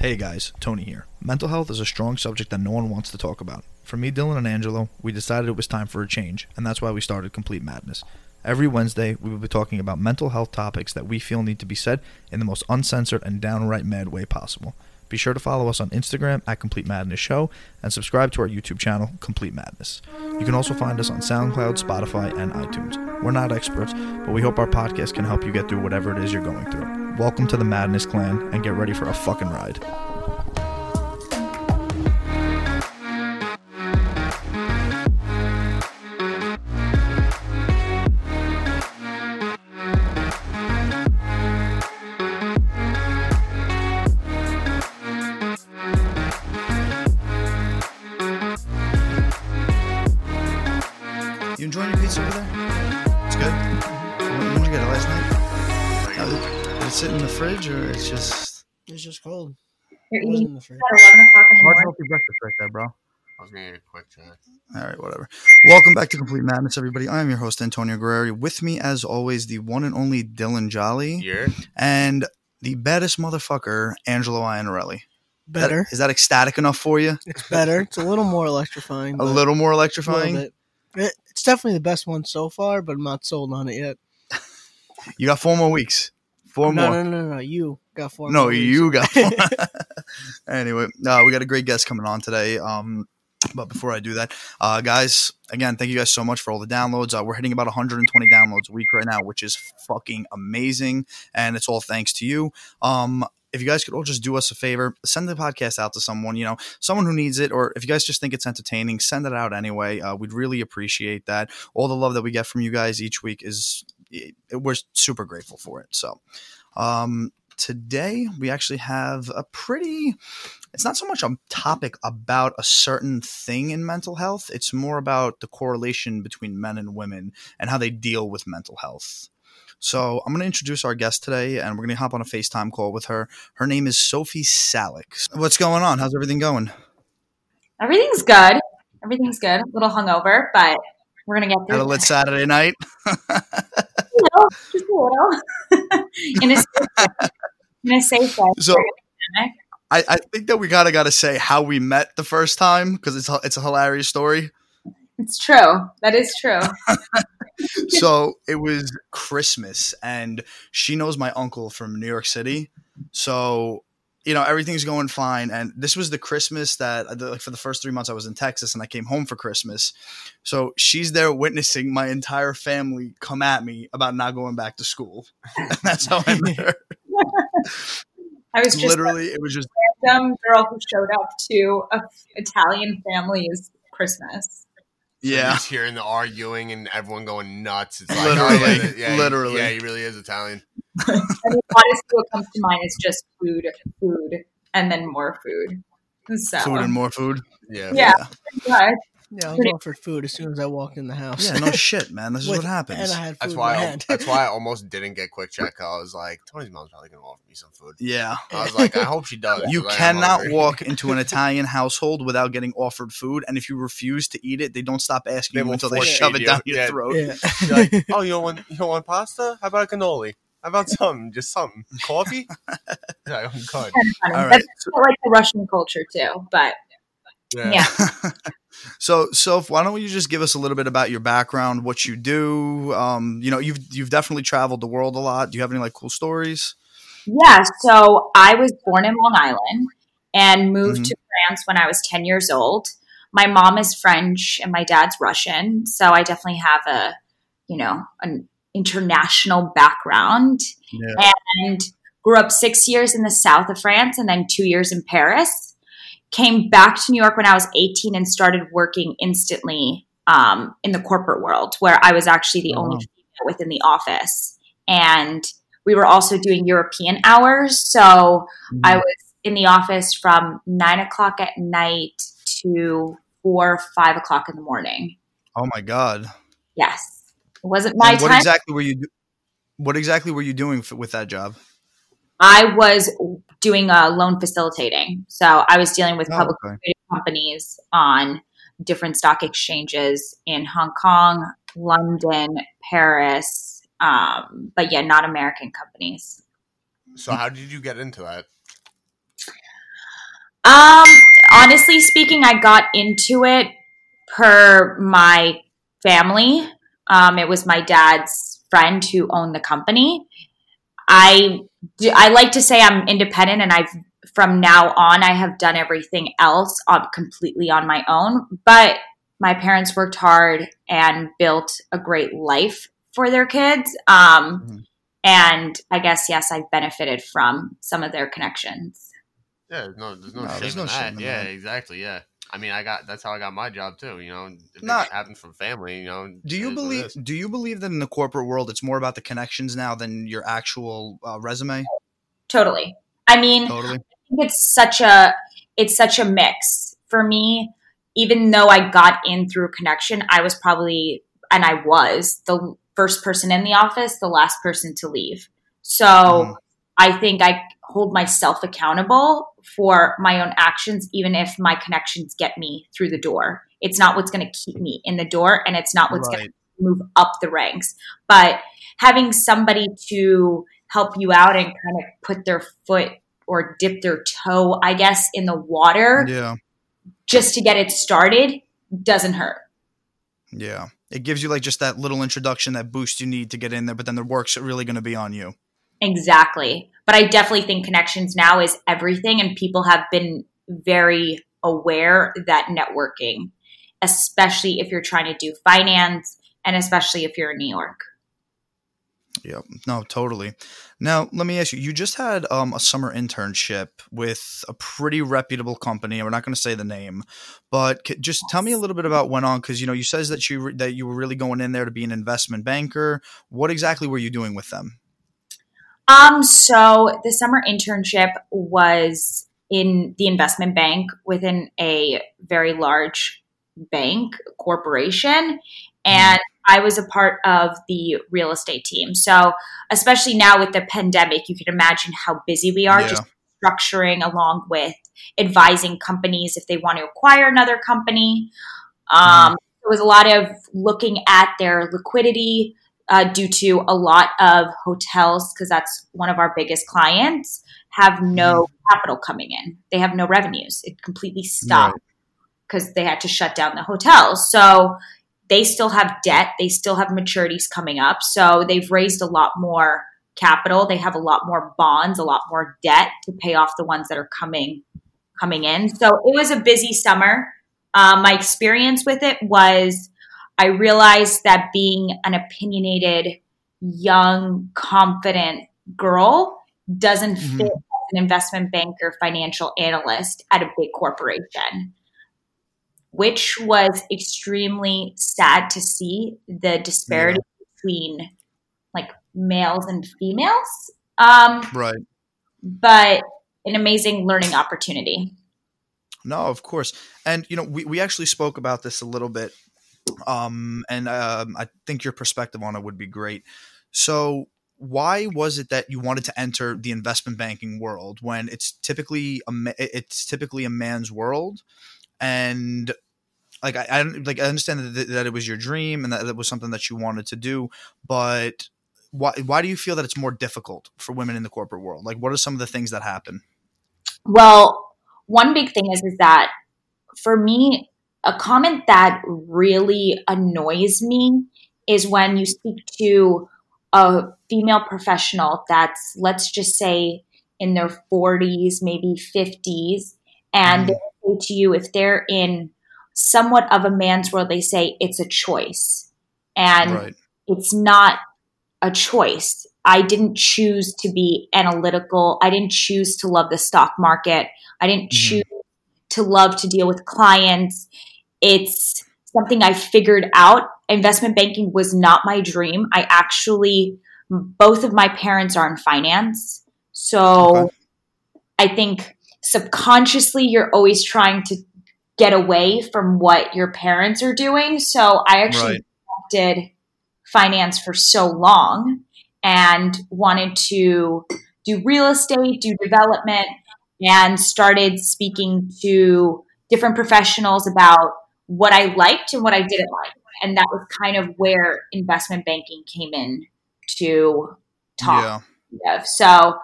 Hey guys, Tony here. Mental health is a strong subject that no one wants to talk about. For me, Dylan, and Angelo, we decided it was time for a change, and that's why we started Complete Madness. Every Wednesday, we will be talking about mental health topics that we feel need to be said in the most uncensored and downright mad way possible. Be sure to follow us on Instagram at Complete Madness Show and subscribe to our YouTube channel, Complete Madness. You can also find us on SoundCloud, Spotify, and iTunes. We're not experts, but we hope our podcast can help you get through whatever it is you're going through. Welcome to the Madness Clan and get ready for a fucking ride. In the fridge or it's just? It's just cold. You're eating in the fridge. at 11 o'clock in the Hard morning. healthy breakfast right there, bro. I was gonna get a quick check. All right, whatever. Welcome back to Complete Madness, everybody. I am your host, Antonio Guerreri. With me, as always, the one and only Dylan Jolly Year? and the baddest motherfucker, Angelo Iannarelli. Better. That- Is that ecstatic enough for you? It's better. It's a little more electrifying. A but little more a little electrifying? bit. It, it's definitely the best one so far, but I'm not sold on it yet. You got four more weeks. Four no, more. no, no, no. You got four. No, you got four. anyway, uh, we got a great guest coming on today. Um, but before I do that, uh, guys, again, thank you guys so much for all the downloads. Uh, we're hitting about 120 downloads a week right now, which is fucking amazing, and it's all thanks to you. Um, if you guys could all just do us a favor, send the podcast out to someone, you know, someone who needs it, or if you guys just think it's entertaining, send it out anyway. Uh, we'd really appreciate that. All the love that we get from you guys each week is, it, we're super grateful for it. So, um, today we actually have a pretty it's not so much a topic about a certain thing in mental health it's more about the correlation between men and women and how they deal with mental health so i'm going to introduce our guest today and we're going to hop on a facetime call with her her name is Sophie Tsalik what's going on how's everything going Everything's good. Everything's good. A little hungover, but we're going to get through lit saturday night it. know, Just a little. in, a safe in a safe way. So- eh? I, I think that we gotta gotta say how we met the first time because it's it's a hilarious story It's true. That is true. so it was Christmas, and she knows my uncle from New York City. So you know everything's going fine, and this was the Christmas that like for the first three months I was in Texas, and I came home for Christmas. So she's there witnessing my entire family come at me about not going back to school, and that's how I met her. I was just Literally, it was just random girl who showed up to a Italian family's Christmas. Yeah. Just hearing the arguing and everyone going nuts. It's like, Literally. oh, yeah, yeah, he- Literally. yeah, he really is Italian. And the honestly, what comes to mind is just food, food, and then more food. So, Food and more food. Yeah. Yeah. yeah, Yeah, I was offered food as soon as I walked in the house. Yeah, no shit, man. This is With- what happens. And I had food That's in why. my I, hand. that's why I almost didn't get quick check. I was like, Tony's mom's probably gonna offer me some food. Yeah. I was like, I hope she does. You cannot walk into an Italian household without getting offered food, and if you refuse to eat it, they don't stop asking They you until they shove it down you. your Yeah. throat. Yeah. You're like, oh, you don't want you don't want pasta? How about a cannoli? How about something? Just something. Coffee? yeah, I'm good. kind of funny. All right. That's like the Russian culture too, but Yeah. Yeah. so, Soph, why don't you just give us a little bit about your background, what you do? Um, you know, you've you've definitely traveled the world a lot. Do you have any like cool stories? yeah. So I was born in Long Island and moved Mhm. to France when I was ten years old. My mom is French and my dad's Russian, so I definitely have a, you know, an international background. Yeah. and grew up six years in the south of France and then two years in Paris. Came back to New York when I was 18 and started working instantly um, in the corporate world, where I was actually the Oh, only female within the office. And we were also doing European hours. So I was in the office from nine o'clock at night to four, five o'clock in the morning. Oh my god! Yes. It wasn't my And what time. exactly were you? Do- what exactly were you doing f- with that job? I was doing a loan facilitating. So I was dealing with Oh, public okay. traded companies on different stock exchanges in Hong Kong, London, Paris, um, but yeah, not American companies. So how did you get into that? Um, honestly speaking, I got into it per my family. Um, it was my dad's friend who owned the company. I do, I like to say I'm independent, and I've from now on I have done everything else on, completely on my own. But my parents worked hard and built a great life for their kids. Um, Mhm. and I guess yes, I've benefited from some of their connections. Yeah, no, there's no No, shame there's no in shame that. in yeah, that. exactly. Yeah. I mean, I got that's how I got my job too. You know, if Not- it happens from family, you know. Do you it is what it believe? Do you believe that in the corporate world, it's more about the connections now than your actual uh, resume? Totally. I mean, Totally. think it's such a it's such a mix for me even though i got in through a connection i was probably and i was the first person in the office the last person to leave so Mhm. i think i hold myself accountable for my own actions even if my connections get me through the door it's not what's going to keep me in the door and it's not what's going to move up the ranks but having somebody to help you out and kind of put their foot or dip their toe, I guess, in the water Yeah. just to get it started doesn't hurt. Yeah. It gives you like just that little introduction, that boost you need to get in there, but then the work's really going to be on you. Exactly. But I definitely think connections now is everything, and people have been very aware that networking, especially if you're trying to do finance and especially if you're in New York. Yeah, No, totally. Now, let me ask you. You just had um, a summer internship with a pretty reputable company. We're not going to say the name, but c- just tell me a little bit about went on because you know you says that you re- that you were really going in there to be an investment banker. What exactly were you doing with them? Um, so the summer internship was in the investment bank within a very large bank corporation. And I was a part of the real estate team. So, especially now with the pandemic, you can imagine how busy we are Yeah. just structuring along with advising companies if they want to acquire another company. Um, There was a lot of looking at their liquidity uh, due to a lot of hotels, because that's one of our biggest clients, have no capital coming in. They have no revenues. It completely stopped because they had to shut down the hotels. So they still have debt. They still have maturities coming up. So they've raised a lot more capital. They have a lot more bonds, a lot more debt to pay off the ones that are coming coming in. So it was a busy summer. Um, my experience with it was I realized that being an opinionated, young, confident girl doesn't Mhm. fit as an investment banker, financial analyst at a big corporation which was extremely sad to see the disparity between like males and females. Um, Right. but an amazing learning opportunity. No, of course. And you know, we, we actually spoke about this a little bit. Um, and um, I think your perspective on it would be great. So, why was it that you wanted to enter the investment banking world when it's typically a it's typically a man's world? And like I, I like I understand that, that it was your dream and that it was something that you wanted to do, but why why do you feel that it's more difficult for women in the corporate world? Like, what are some of the things that happen? Well, one big thing is is that for me, a comment that really annoys me is when you speak to a female professional that's let's just say in their 40s, maybe 50s, and Mhm. they say to you if they're in somewhat of a man's world, they say it's a choice. And right. it's not a choice. I didn't choose to be analytical. I didn't choose to love the stock market. I didn't Mhm. choose to love to deal with clients. It's something I figured out. Investment banking was not my dream. I actually, both of my parents are in finance. So Okay. I think subconsciously you're always trying to get away from what your parents are doing. So I actually Right. did finance for so long and wanted to do real estate, do development, and started speaking to different professionals about what I liked and what I didn't like. And that was kind of where investment banking came in to talk Yeah. So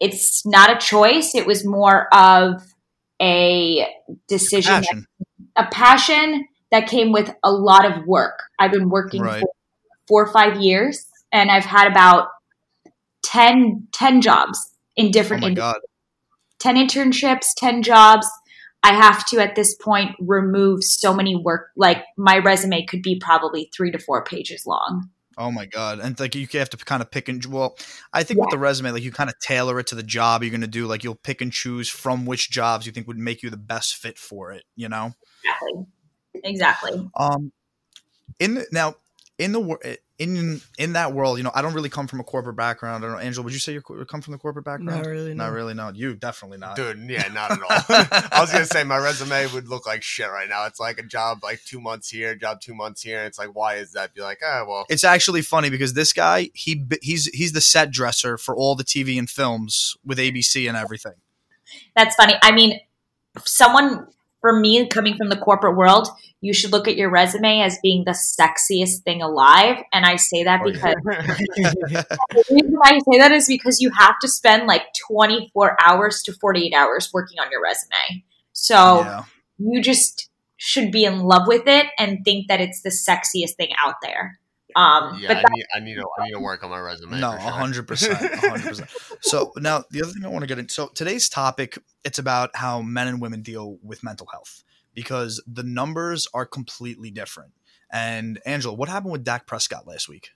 it's not a choice. It was more of a decision, that- Passion. a passion that came with a lot of work. I've been working Right. for four or five years, and I've had about 10, 10 jobs in Oh different my industries. god. 10 internships, 10 jobs. I have to at this point remove so many work like my resume could be probably 3 to 4 pages long. Oh my god. And like you have to kind of pick and well, I think Yeah. with the resume, like you kind of tailor it to the job you're gonna do. Like you'll pick and choose from which jobs you think would make you the best fit for it. You know. Exactly. Exactly. Um, in the, now in the wor- in in that world, you know, I don't really come from a corporate background. I don't know, Angelo. Would you say you come from the corporate background? Not really. Not no. really. No, you definitely not. Dude, yeah, not at all. I was gonna say my resume would look like shit right now. It's like a job like two months here, job two months here, and it's like, why is that? Be like, ah, well, It's actually funny because this guy he he's he's the set dresser for all the TV and films with ABC and everything. That's funny. I mean, someone for me coming from the corporate world, you should look at your resume as being the sexiest thing alive. And I say that Oh, yeah. because the reason I say that is because you have to spend like 24 hours to 48 hours working on your resume. So yeah. you just should be in love with it and think that it's the sexiest thing out there. Um, yeah, but I need, I need to, I need to work on my resume. No, hundred percent, hundred percent. So now the other thing I want to get into. So today's topic, it's about how men and women deal with mental health because the numbers are completely different. And Angelo, what happened with Dak Prescott last week?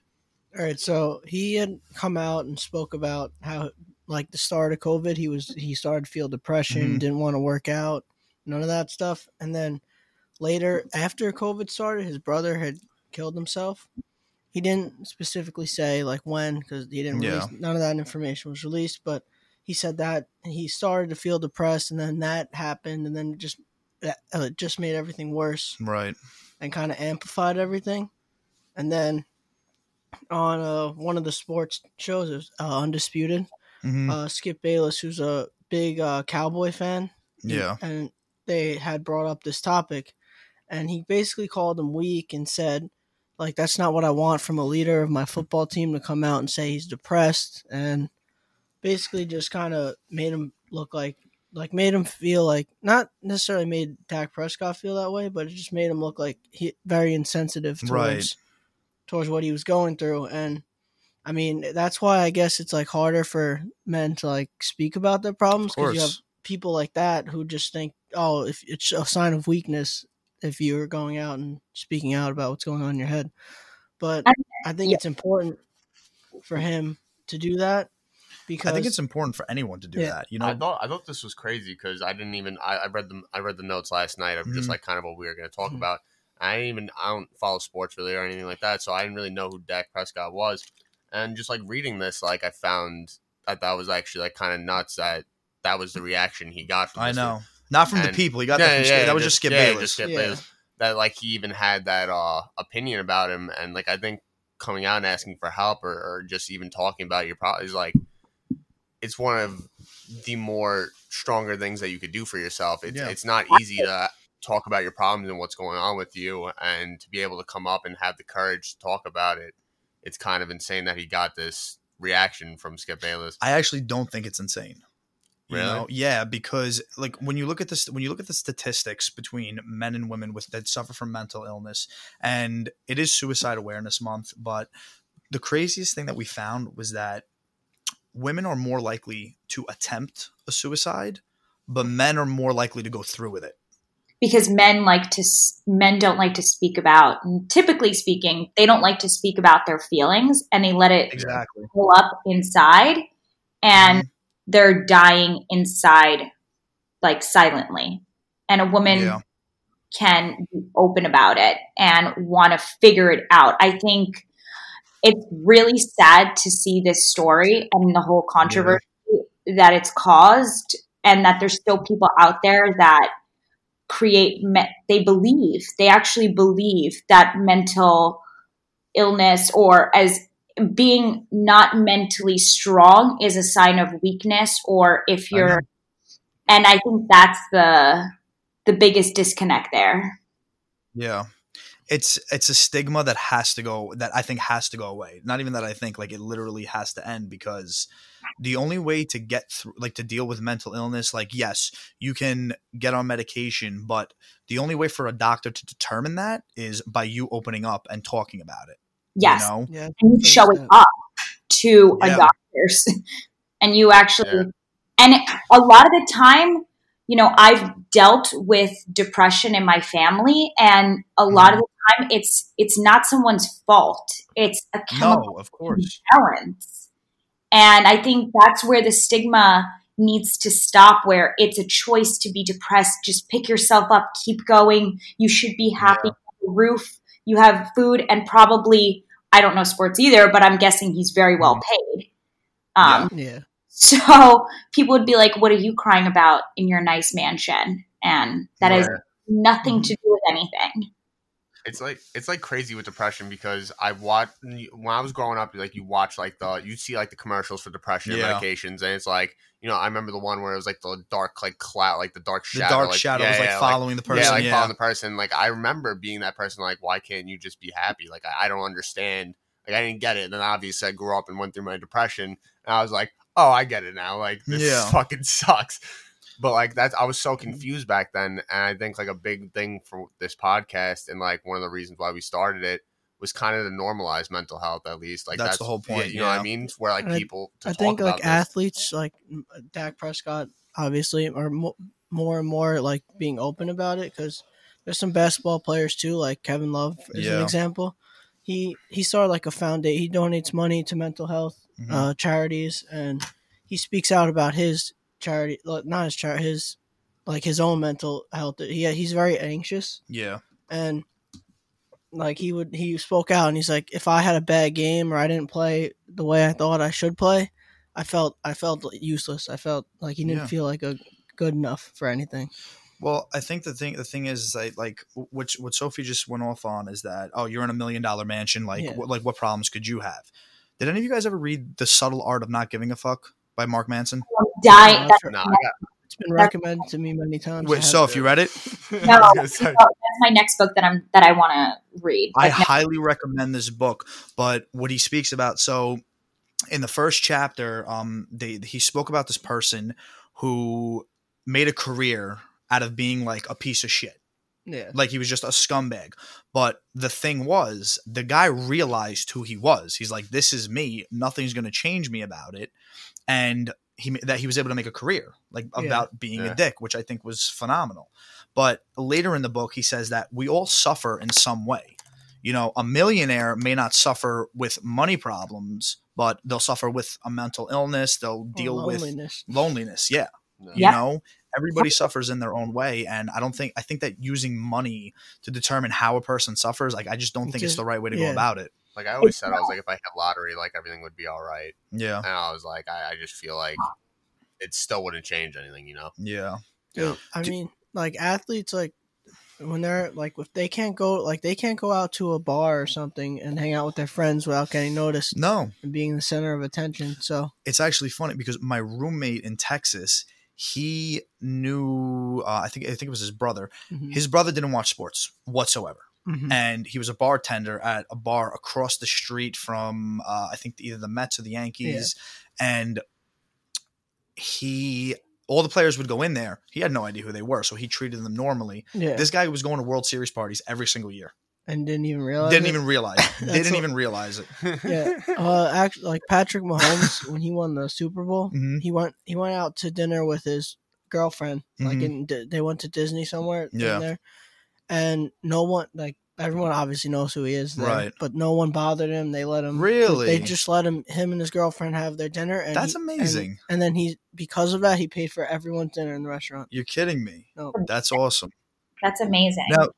All right, so he had come out and spoke about how, like the start of COVID, he was he started to feel depression, Mhm. didn't want to work out, none of that stuff, and then later after COVID started, his brother had killed himself. He didn't specifically say like when because he didn't Yeah. release none of that information was released, but he said that he started to feel depressed, and then that happened, and then it just uh, it just made everything worse Right. and kind of amplified everything. And then on uh, one of the sports shows, it was, uh, Undisputed, hmm uh, Skip Bayless, who's a big uh, Cowboy fan, yeah. and they had brought up this topic, and he basically called him weak and said, like, that's not what I want from a leader of my football team to come out and say he's depressed, and basically just kind of made him look like. Like made him feel like not necessarily made Dak Prescott feel that way, but it just made him look like he very insensitive towards Right. towards what he was going through and I mean that's why I guess it's like harder for men to like speak about their problems because you have people like that who just think oh if it's a sign of weakness if you're going out and speaking out about what's going on in your head but I- I think yeah. it's important for him to do that because I think it's important for anyone to do Yeah. that. You know. I thought I thought this was crazy because I didn't even I, I read them I read the notes last night of just Mhm. like kind of what we were going to talk Mhm. about. I didn't even I don't follow sports really or anything like that, so I didn't really know who Dak Prescott was. And just like reading this, like I found that that was actually like kind of nuts that that was the reaction he got. From I this. know. Not from the people. He got Yeah, that from yeah, Skip. That was just- just Skip yeah, Bayless. just Skip Yeah. Bayless. That like he even had that uh opinion about him, and like I think coming out and asking for help or, or just even talking about your problem is like it's one of the more stronger things that you could do for yourself. It's Yeah. it's not easy to talk about your problems and what's going on with you, and to be able to come up and have the courage to talk about it. It's kind of insane that he got this reaction from Skip Bayless. I actually don't think it's insane. You know? Yeah, because like when you look at this, when you look at the statistics between men and women with that suffer from mental illness, and it is Suicide Awareness Month, but the craziest thing that we found was that women are more likely to attempt a suicide, but men are more likely to go through with it. because men like to men don't like to speak about typically speaking they don't like to speak about their feelings and they let it Exactly. pull up inside and mm-hmm. they're dying inside like silently and a woman Yeah. can be open about it and want to figure it out i think it's really sad to see this story and the whole controversy that it's caused and that there's still people out there that create they believe they actually believe that mental illness or as being not mentally strong is a sign of weakness or if you're and i think that's the the biggest disconnect there Yeah. It's it's a stigma that has to go that I think has to go away. Not even that I think like it literally has to end because the only way to get through like to deal with mental illness like yes you can get on medication but the only way for a doctor to determine that is by you opening up and talking about it Yes. you know Yeah. and you showing Dad. up to a Yeah. doctor's and you actually Yeah. and a lot of the time you know i've dealt with depression in my family and a lot of the time it's it's not someone's fault. It's a chemical no of course. balance and i think that's where the stigma needs to stop where it's a choice to be depressed. Just pick yourself up keep going. You should be happy Yeah. You have a roof. You have food and probably i don't know sports either but i'm guessing he's very well paid. Um, Yeah. So people would be like what are you crying about in your nice mansion and that has nothing to mm-hmm. do with anything it's like it's like crazy with depression because I watched when I was growing up. Like you watch like the you see like the commercials for depression Yeah. medications, and it's like you know I remember the one where it was like the dark like cloud, like the dark shadow, the dark like, shadow yeah, was like yeah, following the person yeah, like yeah, following the person. Like I remember being that person. Like why can't you just be happy? Like I, I don't understand. Like I didn't get it. And then obviously I grew up and went through my depression, and I was like, oh, I get it now. Like this Yeah. fucking sucks. But like that's I was so mm. confused back then, and I think like a big thing for this podcast and like one of the reasons why we started it was kind of to normalize mental health at least. Like That's that's, the whole point, you know what. I mean? Where like And I- people, to I talk think about like this. athletes like m- uh, Dak Prescott obviously are mo- more and more like being open about it because there's some basketball players too like Kevin Love is an example. He he started like a foundation. He donates money to mental health Mhm. uh, charities and he speaks out about his charity, not his charity, his like his own mental health. He he's very anxious yeah and like he would he spoke out and he's like if i had a bad game or i didn't play the way i thought i should play i felt i felt useless i felt like he didn't Yeah. feel like a good enough for anything Well, I think the thing the thing is, is that, like which what Sophie just went off on is that oh you're in a million dollar mansion like Yeah. what, like what problems could you have? Did any of you guys ever read The Subtle Art of Not Giving a Fuck by Mark Manson? dying No, that's, I've- No, it's been recommended to me many times Wait, so if you read it, No. I was gonna say, that's my next book that i'm that i want to read I no- highly recommend this book. But what he speaks about, so in the first chapter, um, they he spoke about this person who made a career out of being like a piece of shit. Yeah like he was just a scumbag. But the thing was, the guy realized who he was. He's like, "This is me. Nothing's going to change me about it," and he that he was able to make a career like Yeah. about being Yeah. a dick, which I think was phenomenal. But later in the book, he says that we all suffer in some way. You know, a millionaire may not suffer with money problems, but they'll suffer with a mental illness. They'll Or deal with loneliness. loneliness. Yeah you Yeah. know everybody suffers in their own way and i don't think i think that using money to determine how a person suffers like i just don't think it's the right way to yeah. go about it Like I always said, I was like, if I hit lottery, like everything would be all right. yeah And I was like, I, I just feel like it still wouldn't change anything, you know? yeah Dude, I mean, like athletes, like when they're like, if they can't go, like they can't go out to a bar or something and hang out with their friends without getting noticed no and being the center of attention. So it's actually funny because my roommate in texas he knew uh, i think i think it was his brother mhm, his brother didn't watch sports whatsoever mhm. and he was a bartender at a bar across the street from uh, I think either the Mets or the Yankees, and he all the players would go in there. He had no idea who they were, so he treated them normally. yeah, This guy was going to World Series parties every single year. And didn't even realize. Didn't it. even realize. It. Didn't what- even realize it. Yeah, uh, actually, like Patrick Mahomes when he won the Super Bowl, hmm he went he went out to dinner with his girlfriend. Like Mhm. in they went to Disney somewhere. in Yeah. there, and no one like everyone obviously knows who he is, there, Right. But no one bothered him. They let him. Really? They just let him him and his girlfriend have their dinner. And That's he- and- amazing. And, then he because of that he paid for everyone's dinner in the restaurant. You're kidding me. No, That's awesome. that's amazing Now,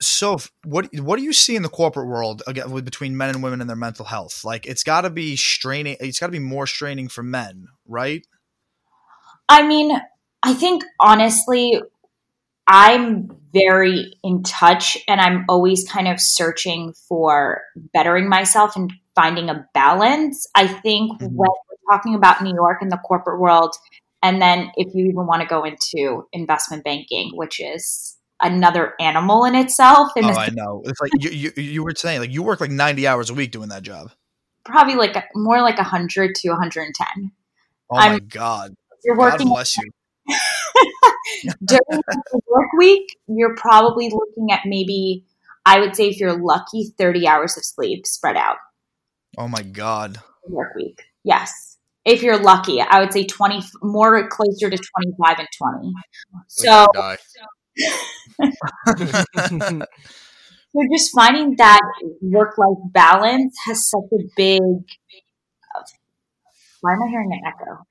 so what what do you see in the corporate world again with between men and women and their mental health? Like it's got to be straining. It's got to be more straining for men, right? I mean, I think honestly, I'm very in touch and I'm always kind of searching for bettering myself and finding a balance. I think Mhm. when we're talking about New York and the corporate world, and then if you even want to go into investment banking, which is another animal in itself, and Oh, I know. It's like you, you you were saying, like you work like ninety hours a week doing that job. probably like more like 100 to 110. Oh I'm- my god. You're God working bless you. during the work week, you're probably looking at maybe, I would say, if you're lucky, 30 hours of sleep spread out Oh my god. work week. Yes. If you're lucky, I would say 20, more closer to 25 and 20. So Die. You're just finding that work life balance has such a big. Why am I hearing an echo?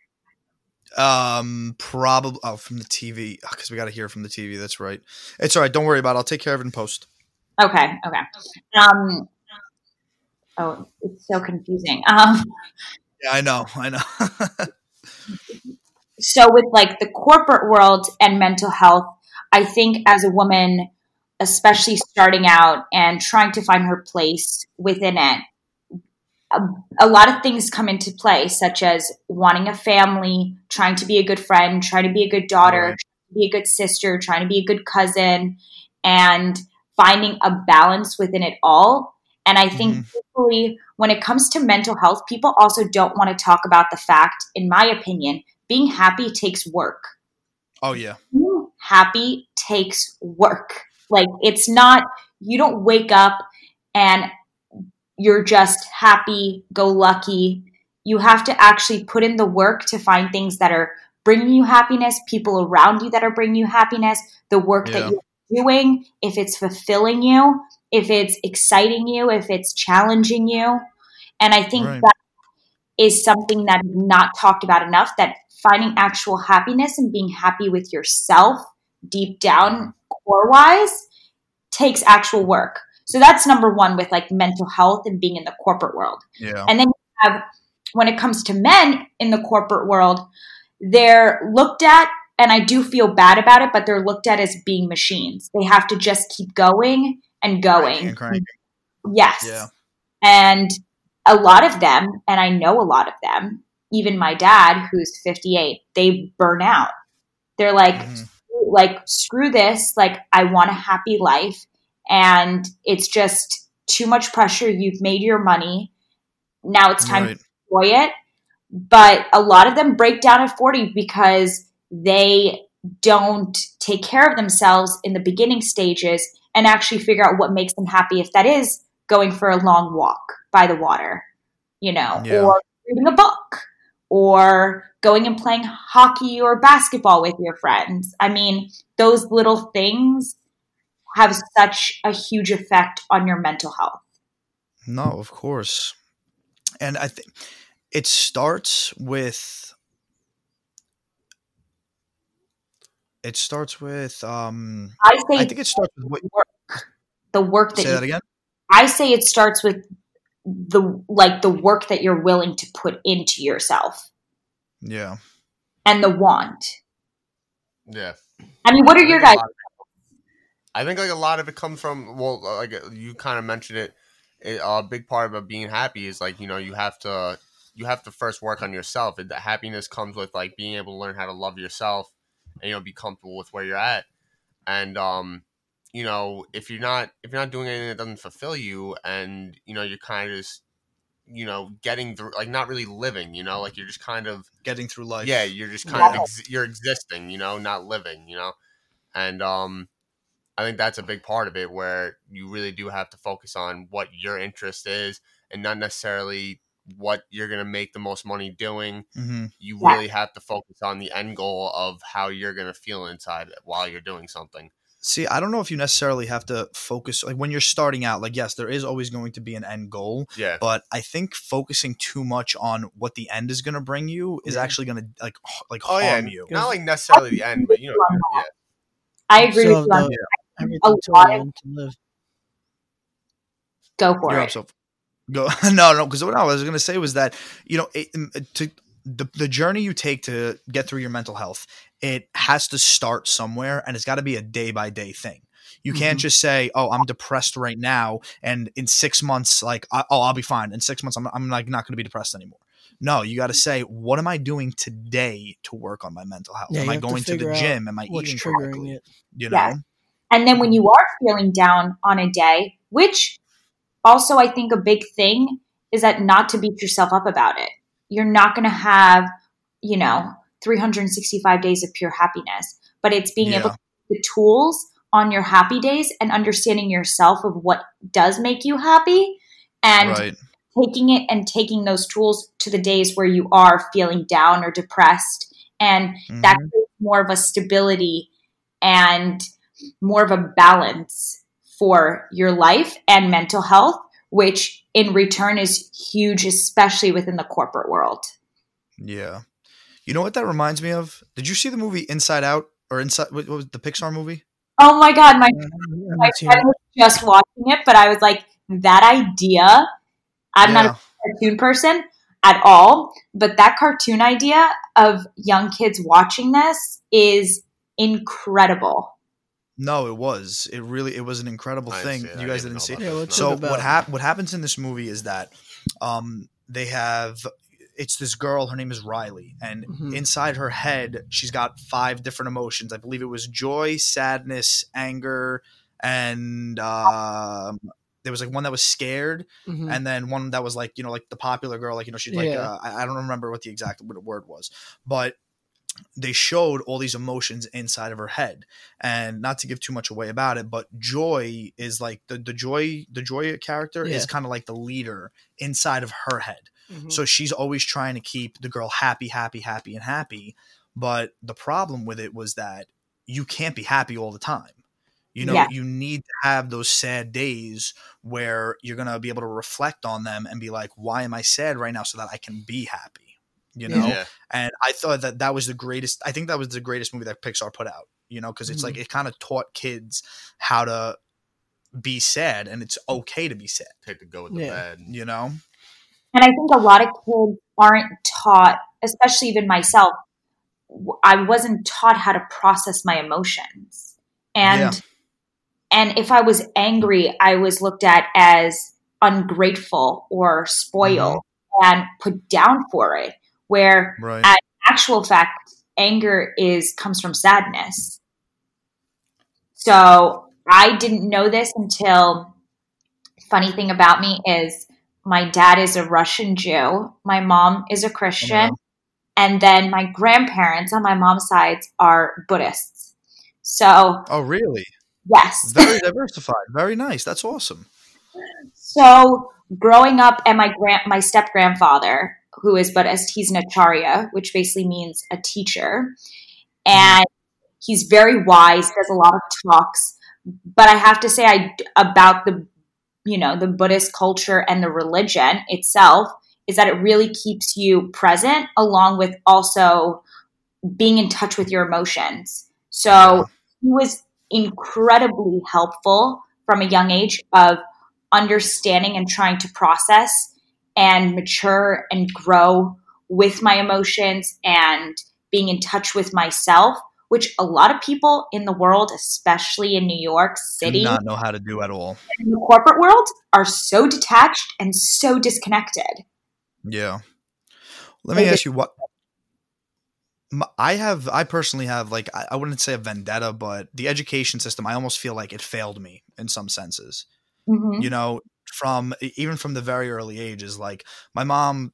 Um, probably oh from the TV because we got to hear from the TV. That's right. It's all right. Don't worry about. it. I'll take care of it in post. Okay, okay. Um, oh, it's so confusing. Um, Yeah, I know. I know. so with like the corporate world and mental health i think as a woman especially starting out and trying to find her place within it a, a lot of things come into play such as wanting a family trying to be a good friend trying to be a good daughter Right. trying to be a good sister trying to be a good cousin and finding a balance within it all and i think Mhm. when it comes to mental health people also don't want to talk about the fact in my opinion being happy takes work. oh yeah. Happy takes work. Like it's not, you don't wake up and you're just happy, go lucky. You have to actually put in the work to find things that are bringing you happiness, people around you that are bringing you happiness, the work Yeah. that you're doing, if it's fulfilling you, if it's exciting you, if it's challenging you. And I think Right. that is something that is not talked about enough that finding actual happiness and being happy with yourself deep down core wise takes actual work so that's number one with like mental health and being in the corporate world Yeah. and then you have when it comes to men in the corporate world they're looked at and i do feel bad about it but they're looked at as being machines they have to just keep going and going And. Yes. Yeah. And a lot of them, and I know a lot of them, even my dad, who's 58, they burn out. They're like, Mhm. Like, screw this. Like, I want a happy life. And it's just too much pressure. You've made your money. Now it's time Right. to enjoy it. But a lot of them break down at 40 because they don't take care of themselves in the beginning stages and actually figure out what makes them happy if that is going for a long walk by the water, you know, Yeah. or reading a book or going and playing hockey or basketball with your friends. I mean, those little things have such a huge effect on your mental health. No, of course. And I think it starts with it starts with um I say I think it starts with what work, the work that say you that again? I say it starts with the like the work that you're willing to put into yourself Yeah. and the want. Yeah. I mean, what are your guys? think a lot- I think like a lot of it comes from well, like you kind of mentioned it. it. A big part of being happy is like you know you have to you have to first work on yourself. And the happiness comes with like being able to learn how to love yourself and you know be comfortable with where you're at. And um, you know if you're not if you're not doing anything that doesn't fulfill you, and you know you're kind of just you know getting through like not really living. You know like you're just kind of Getting through life. yeah you're just kind Yeah. of ex- you're existing you know not living you know and um i think that's a big part of it where you really do have to focus on what your interest is and not necessarily what you're going to make the most money doing hmm you Yeah. really have to focus on the end goal of how you're going to feel inside while you're doing something See, I don't know if you necessarily have to focus like when you're starting out. Like, yes, there is always going to be an end goal, yeah but I think focusing too much on what the end is going to bring you is Yeah. actually going to like like oh yeah you. not like necessarily the end but you know yeah I agree So with you on the- everything A to lot the of- end to live. go for You're it. up, so go. no, no, because what I was going to say was that you know it, to the the journey you take to get through your mental health, it has to start somewhere, and it's got to be a day by day thing. You can't Mhm. just say, "Oh, I'm depressed right now," and in six months, like, I, "Oh, I'll be fine." In six months, I'm I'm like not going to be depressed anymore. No, you got to say, "What am I doing today to work on my mental health? Yeah, am I have to going to, the gym? Am I eating correctly? it? You know, Yes. And then when you are feeling down on a day, which also I think a big thing is that not to beat yourself up about it. You're not going to have you know, 365 days of pure happiness, but it's being Yeah. able to the tools on your happy days and understanding yourself of what does make you happy and right. taking it and taking those tools to the days where you are feeling down or depressed and that Mhm. creates more of a stability and more of a balance for your life and mental health which in return is huge especially within the corporate world Yeah. You know what that reminds me of? Did you see the movie Inside Out or Inside? What, what was the Pixar movie? oh my god my, I my friend was just watching it but i was like that idea i'm not a cartoon person at all, but that cartoon idea of young kids watching this is incredible. No, it was. It really. It was an incredible I thing. see it. I You guys didn't didn't see. it? Yeah, this, what's no. it So what hap- What happens in this movie is that um, they have. It's this girl. Her name is Riley, and Mhm. inside her head, she's got five different emotions. I believe it was joy, sadness, anger, and um, there was like one that was scared, Mhm. and then one that was like you know like the popular girl like you know she's like Yeah. uh, I, I don't remember what the exact what the word was but they showed all these emotions inside of her head and not to give too much away about it but joy is like the, the joy the joy character is kind of like the leader inside of her head Mhm. so she's always trying to keep the girl happy happy happy and happy but the problem with it was that you can't be happy all the time you know Yeah. you need to have those sad days where you're going to be able to reflect on them and be like why am i sad right now so that i can be happy you know Yeah. and i thought that that was the greatest i think that was the greatest movie that pixar put out you know because it's like it kind of taught kids how to be sad and it's okay to be sad Take the go with the Yeah. bad. you know And I think a lot of kids aren't taught, especially even myself, I wasn't taught how to process my emotions. And Yeah. and if I was angry, I was looked at as ungrateful or spoiled mm-hmm. and put down for it. Where right At- actual fact, anger is comes from sadness. So I didn't know this until funny thing about me is my dad is a Russian Jew, my mom is a Christian, and then my grandparents on my mom's side are Buddhists. So oh really yes. very diversified very nice that's awesome So growing up, and my grand, my step grandfather, who is Buddhist, he's an acharya, which basically means a teacher, and he's very wise. Does a lot of talks, but I have to say, I about the you know the Buddhist culture and the religion itself is that it really keeps you present, along with also being in touch with your emotions. So he was incredibly helpful from a young age of understanding and trying to process and mature and grow with my emotions and being in touch with myself, which a lot of people in the world, especially in New York do City, not know how to do at all in the corporate world, are so detached and so disconnected. Yeah. Let me ask you what I have. I personally have like I, wouldn't say a vendetta, but the education system. I almost feel like it failed me in some senses. Mhm. You know, from even from the very early ages. Like my mom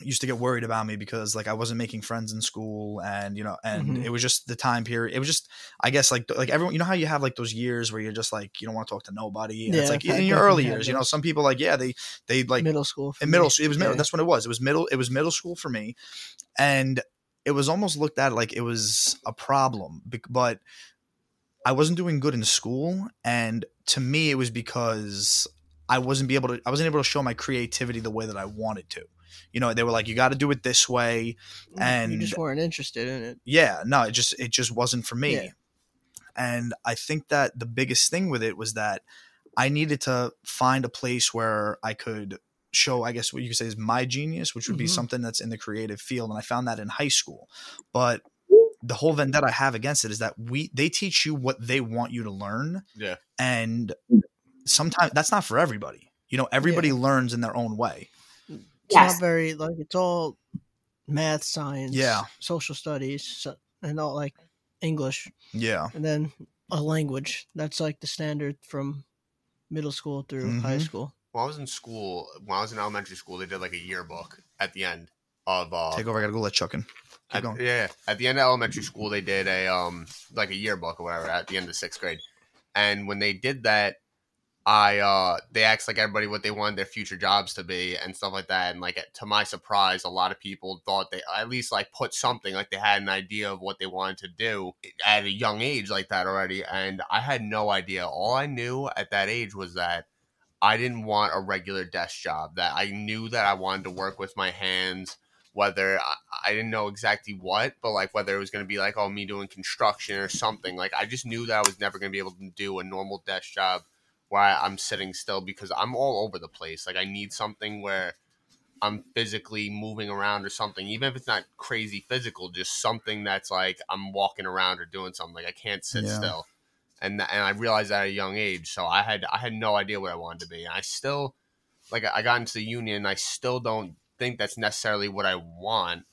used to get worried about me because like I wasn't making friends in school, and you know, and Mhm. it was just the time period. It was just, I guess, like like everyone. You know how you have like those years where you're just like you don't want to talk to nobody. And it's Yeah, like in your early years. You know, some people like yeah they they like middle school. in middle school it was middle Yeah. that's what it was it was middle it was middle school for me and it was almost looked at like it was a problem but i wasn't doing good in school and to me it was because i wasn't be able to i wasn't able to show my creativity the way that i wanted to you know they were like you got to do it this way and you just weren't interested in it. yeah no it just it just wasn't for me Yeah. and i think that the biggest thing with it was that i needed to find a place where i could show i guess what you could say is my genius which would be Mhm. something that's in the creative field and i found that in high school but the whole vendetta i have against it is that we they teach you what they want you to learn Yeah. and sometimes that's not for everybody you know everybody learns in their own way It's Yes. not very like it's all math, science, Yeah. social studies, so, and all like English, yeah and then a language. That's like the standard from middle school through high Mhm. school. When I was in school, when I was in elementary school, they did like a yearbook at the end, of uh, Take over. I gotta go let Chuck in. Keep at, going. yeah, at the end of elementary school, they did a um like a yearbook or whatever at the end of sixth grade, and when they did that, I uh they asked like everybody what they wanted their future jobs to be and stuff like that, and like to my surprise, a lot of people thought they at least like put something like they had an idea of what they wanted to do at a young age like that already, and I had no idea. All I knew at that age was that. I didn't want a regular desk job. That I knew that I wanted to work with my hands whether I, didn't know exactly what, but like whether it was going to be like, oh, me doing construction or something. Like I just knew that I was never going to be able to do a normal desk job I, I'm sitting still because I'm all over the place. Like I need something where I'm physically moving around or something, even if it's not crazy physical, just something that's like I'm walking around or doing something. Like I can't sit Yeah. still. And, and I realized that at a young age, so I had I had no idea what I wanted to be. And I still like I got into the union. I still don't think that's necessarily what I want,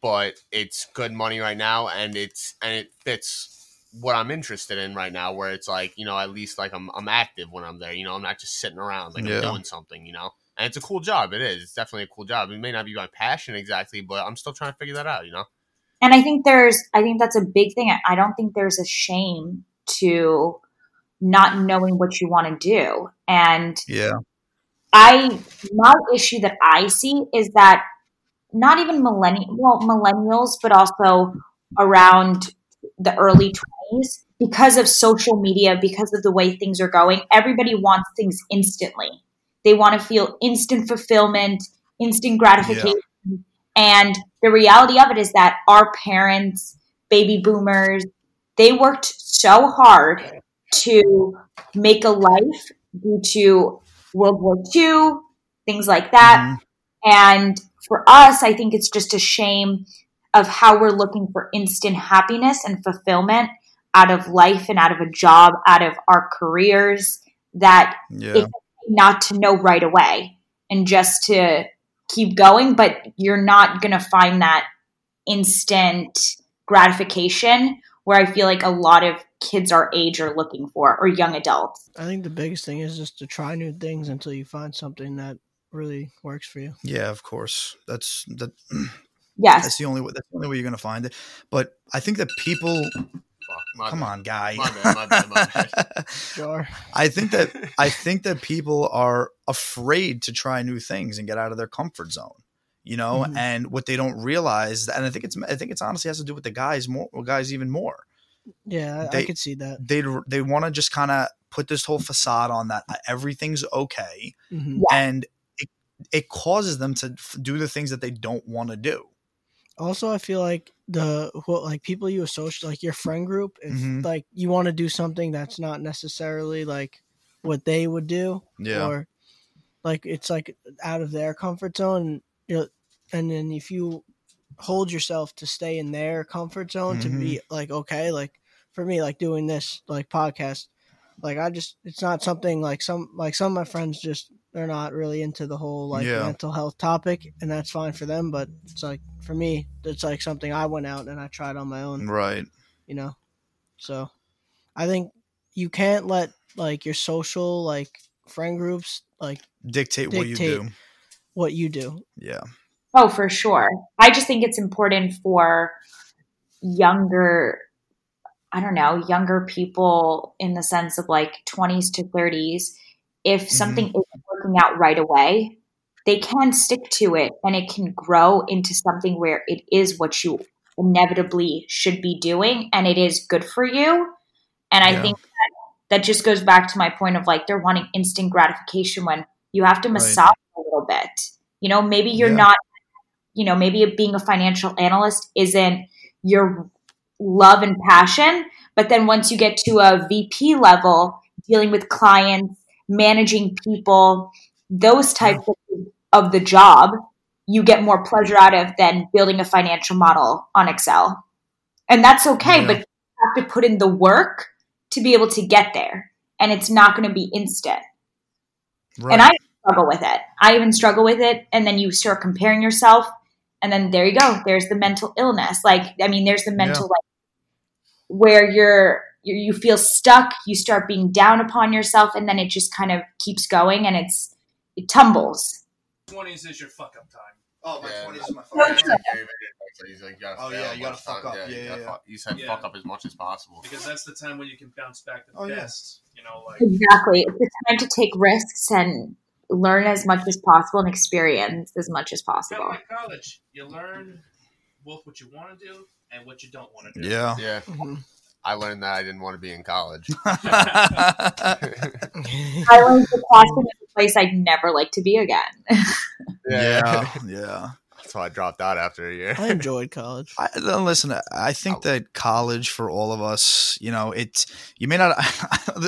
but it's good money right now, and it's and it fits what I'm interested in right now. Where it's like you know at least like I'm I'm active when I'm there. You know I'm not just sitting around like Yeah. I'm doing something. You know, and it's a cool job. It is. It's definitely a cool job. It may not be my passion exactly, but I'm still trying to figure that out. You know. And I think there's, I think that's a big thing. I- I don't think there's a shame to not knowing what you want to do. And Yeah. I, my issue that I see is that not even millennial, well, millennials, but also around the early 20s, because of social media, because of the way things are going, everybody wants things instantly. They want to feel instant fulfillment, instant gratification. And the reality of it is that our parents, baby boomers, they worked so hard to make a life due to World War II, things like that. Mhm. And for us, I think it's just a shame of how we're looking for instant happiness and fulfillment out of life and out of a job, out of our careers, that Yeah. it's not to know right away and just to keep going, but you're not going to find that instant gratification where I feel like a lot of kids our age are looking for or young adults. I think the biggest thing is just to try new things until you find something that really works for you. Yeah, of course. That's that. Yes. That's the only way. That's the only way you're gonna find it. But I think that people. Fuck, my Come bad. on, guy. My bad, my bad, my bad. Jar. I think that I think that people are afraid to try new things and get out of their comfort zone. You know, Mhm. and what they don't realize, and I think it's I think it's honestly has to do with the guys more, guys even more. Yeah, I, I They- could see that. They they want to just kind of put this whole facade on that uh, everything's okay, hmm and it it causes them to f- do the things that they don't want to do. Also, I feel like the what like people you associate like your friend group, if Mhm. like you want to do something that's not necessarily like what they would do, Yeah, or like it's like out of their comfort zone, you know, and then if you hold yourself to stay in their comfort zone to be like okay, like for me, like doing this like podcast, like I just it's not something like some like some of my friends just they're not really into the whole like Yeah. mental health topic, and that's fine for them, but it's like for me, it's like something I went out and I tried on my own right. you know so i think you can't let like your social like friend groups like Dictate, what you do. what you do Yeah, Oh, for sure. I just think it's important for younger, I don't know, younger people in the sense of like 20s to 30s. If mm-hmm. something isn't working out right away, they can stick to it and it can grow into something where it is what you inevitably should be doing and it is good for you. And I Yeah. think that, that just goes back to my point of like they're wanting instant gratification when you have to Right. massage a little bit. You know, maybe you're Yeah. not, you know, maybe being a financial analyst isn't your love and passion. But then once you get to a VP level, dealing with clients, managing people, those types of, of the job, you get more pleasure out of than building a financial model on Excel. And that's okay, Yeah. but you have to put in the work to be able to get there. And it's not going to be instant. right. And I struggle with it. I even struggle with it. And then you start comparing yourself. And then there you go. There's the mental illness. Like, I mean, there's the mental, like, where you're, you you feel stuck. You start being down upon yourself. And then it just kind of keeps going and it's, it tumbles. 20s is your fuck up time. Oh, my Yeah. 20s is my No, fucking. sure. He's like, you gotta Oh, yeah, you gotta fuck time- up. Yeah, you yeah, gotta yeah. fuck- You said Yeah. fuck up as much as possible. because that's the time when you can bounce back the Oh, yeah. best. You know, like Exactly. It's the time to take risks and learn as much as possible and experience as much as kind of possible. like college. You learn both what you want to do and what you don't want to do. Yeah. Yeah, Mhm. I learned that I didn't want to be in college. I learned the classroom is a place I'd never like to be again. yeah. Yeah. That's why I dropped out after a year. I enjoyed college. I, listen, I think that college for all of us, you know, it. You may not.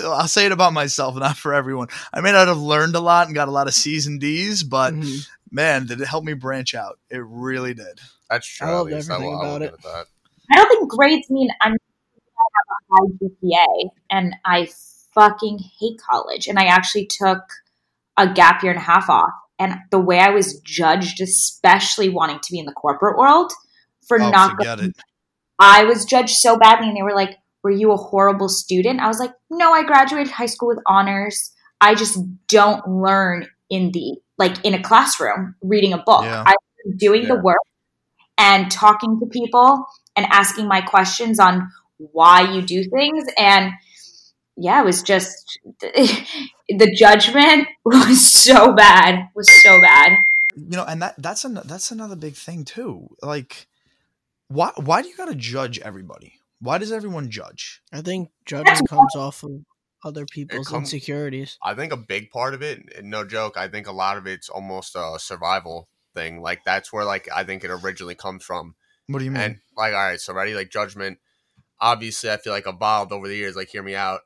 I'll say it about myself, not for everyone. I may not have learned a lot and got a lot of C's and D's, but Mhm. man, did it help me branch out? It really did. That's true. I at loved least. everything I about give it. I don't think grades mean I'm gonna have a high GPA, and I fucking hate college. And I actually took a gap year and a half off, and the way I was judged, especially wanting to be in the corporate world, for Oh, not going, it. I was judged so badly, and they were like, "Were you a horrible student?" I was like, "No, I graduated high school with honors. I just don't learn in the like in a classroom reading a book. Yeah. I doing the work and talking to people and asking my questions on why you do things and yeah it was just the judgment was so bad was so bad You know, and that that's an, that's another big thing too. Like, why why do you got to judge everybody? Why does everyone judge? I think judging comes off of other people's come- insecurities. I think a big part of it, and no joke, I think a lot of it's almost a survival thing. Like that's where like I think it originally comes from. What do you mean? And like, all right, so ready, like judgment. Obviously, I feel like evolved over the years. Like, hear me out.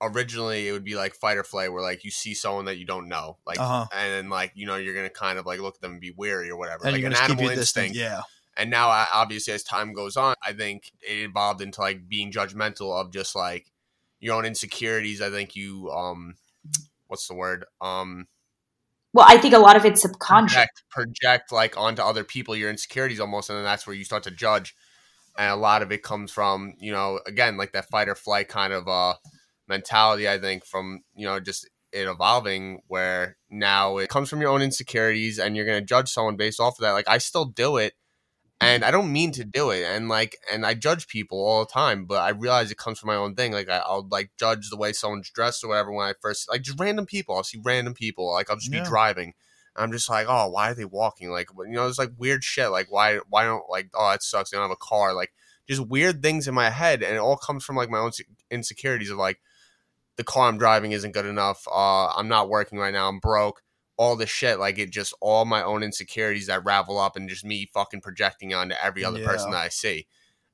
Originally, it would be like fight or flight, where like you see someone that you don't know, like, Uh-huh. and then like you know you're gonna kind of like look at them and be wary or whatever, and like you're an gonna keep animal your distance. instinct. Yeah. And now, I, obviously, as time goes on, I think it evolved into like being judgmental of just like your own insecurities. I think you, um, what's the word? Um, well i think a lot of it's subconscious project, project like onto other people your insecurities almost, and then that's where you start to judge. And a lot of it comes from you know again like that fight or flight kind of uh mentality. I think from you know just it evolving where now it comes from your own insecurities and you're gonna judge someone based off of that. Like I still do it. And I don't mean to do it, and like, and I judge people all the time, but I realize it comes from my own thing. Like, I, I'll like judge the way someone's dressed or whatever when I first like just random people. I'll see random people, like I'll just Yeah. be driving, I'm just like, oh, why are they walking? Like, you know, it's like weird shit. Like, why, why don't like, oh, that sucks. They don't have a car. Like, just weird things in my head, and it all comes from like my own insecurities of like, the car I'm driving isn't good enough. Uh, I'm not working right now. I'm broke. All this shit, like it just all my own insecurities that ravel up, and just me fucking projecting onto every other person that I see,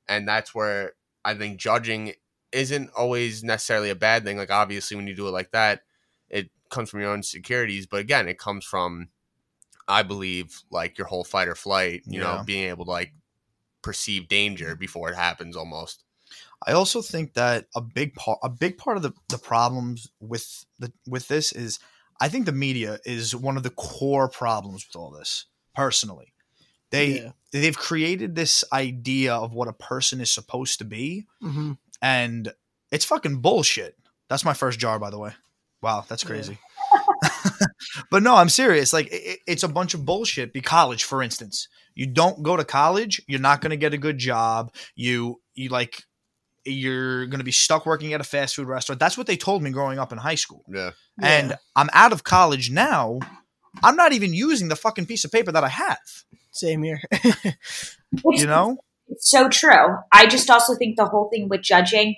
and that's where I think judging isn't always necessarily a bad thing. Like, obviously, when you do it like that, comes from your own securities, but again, it comes from I believe like your whole fight or flight, you Yeah. know, being able to like perceive danger before it happens almost. I also think that a big part a big part of the, the problems with the with this is I think the media is one of the core problems with all this. Personally, they Yeah. they've created this idea of what a person is supposed to be, hmm and it's fucking bullshit. That's my first jar, by the way. Wow, that's Yeah. crazy. but no, I'm serious. Like it, it's a bunch of bullshit. Be college, for instance. You don't go to college, you're not going to get a good job. You you like you're going to be stuck working at a fast food restaurant. That's what they told me growing up in high school. Yeah. And I'm out of college now. I'm not even using the fucking piece of paper that I have. same here. You know? It's so true. I just also think the whole thing with judging,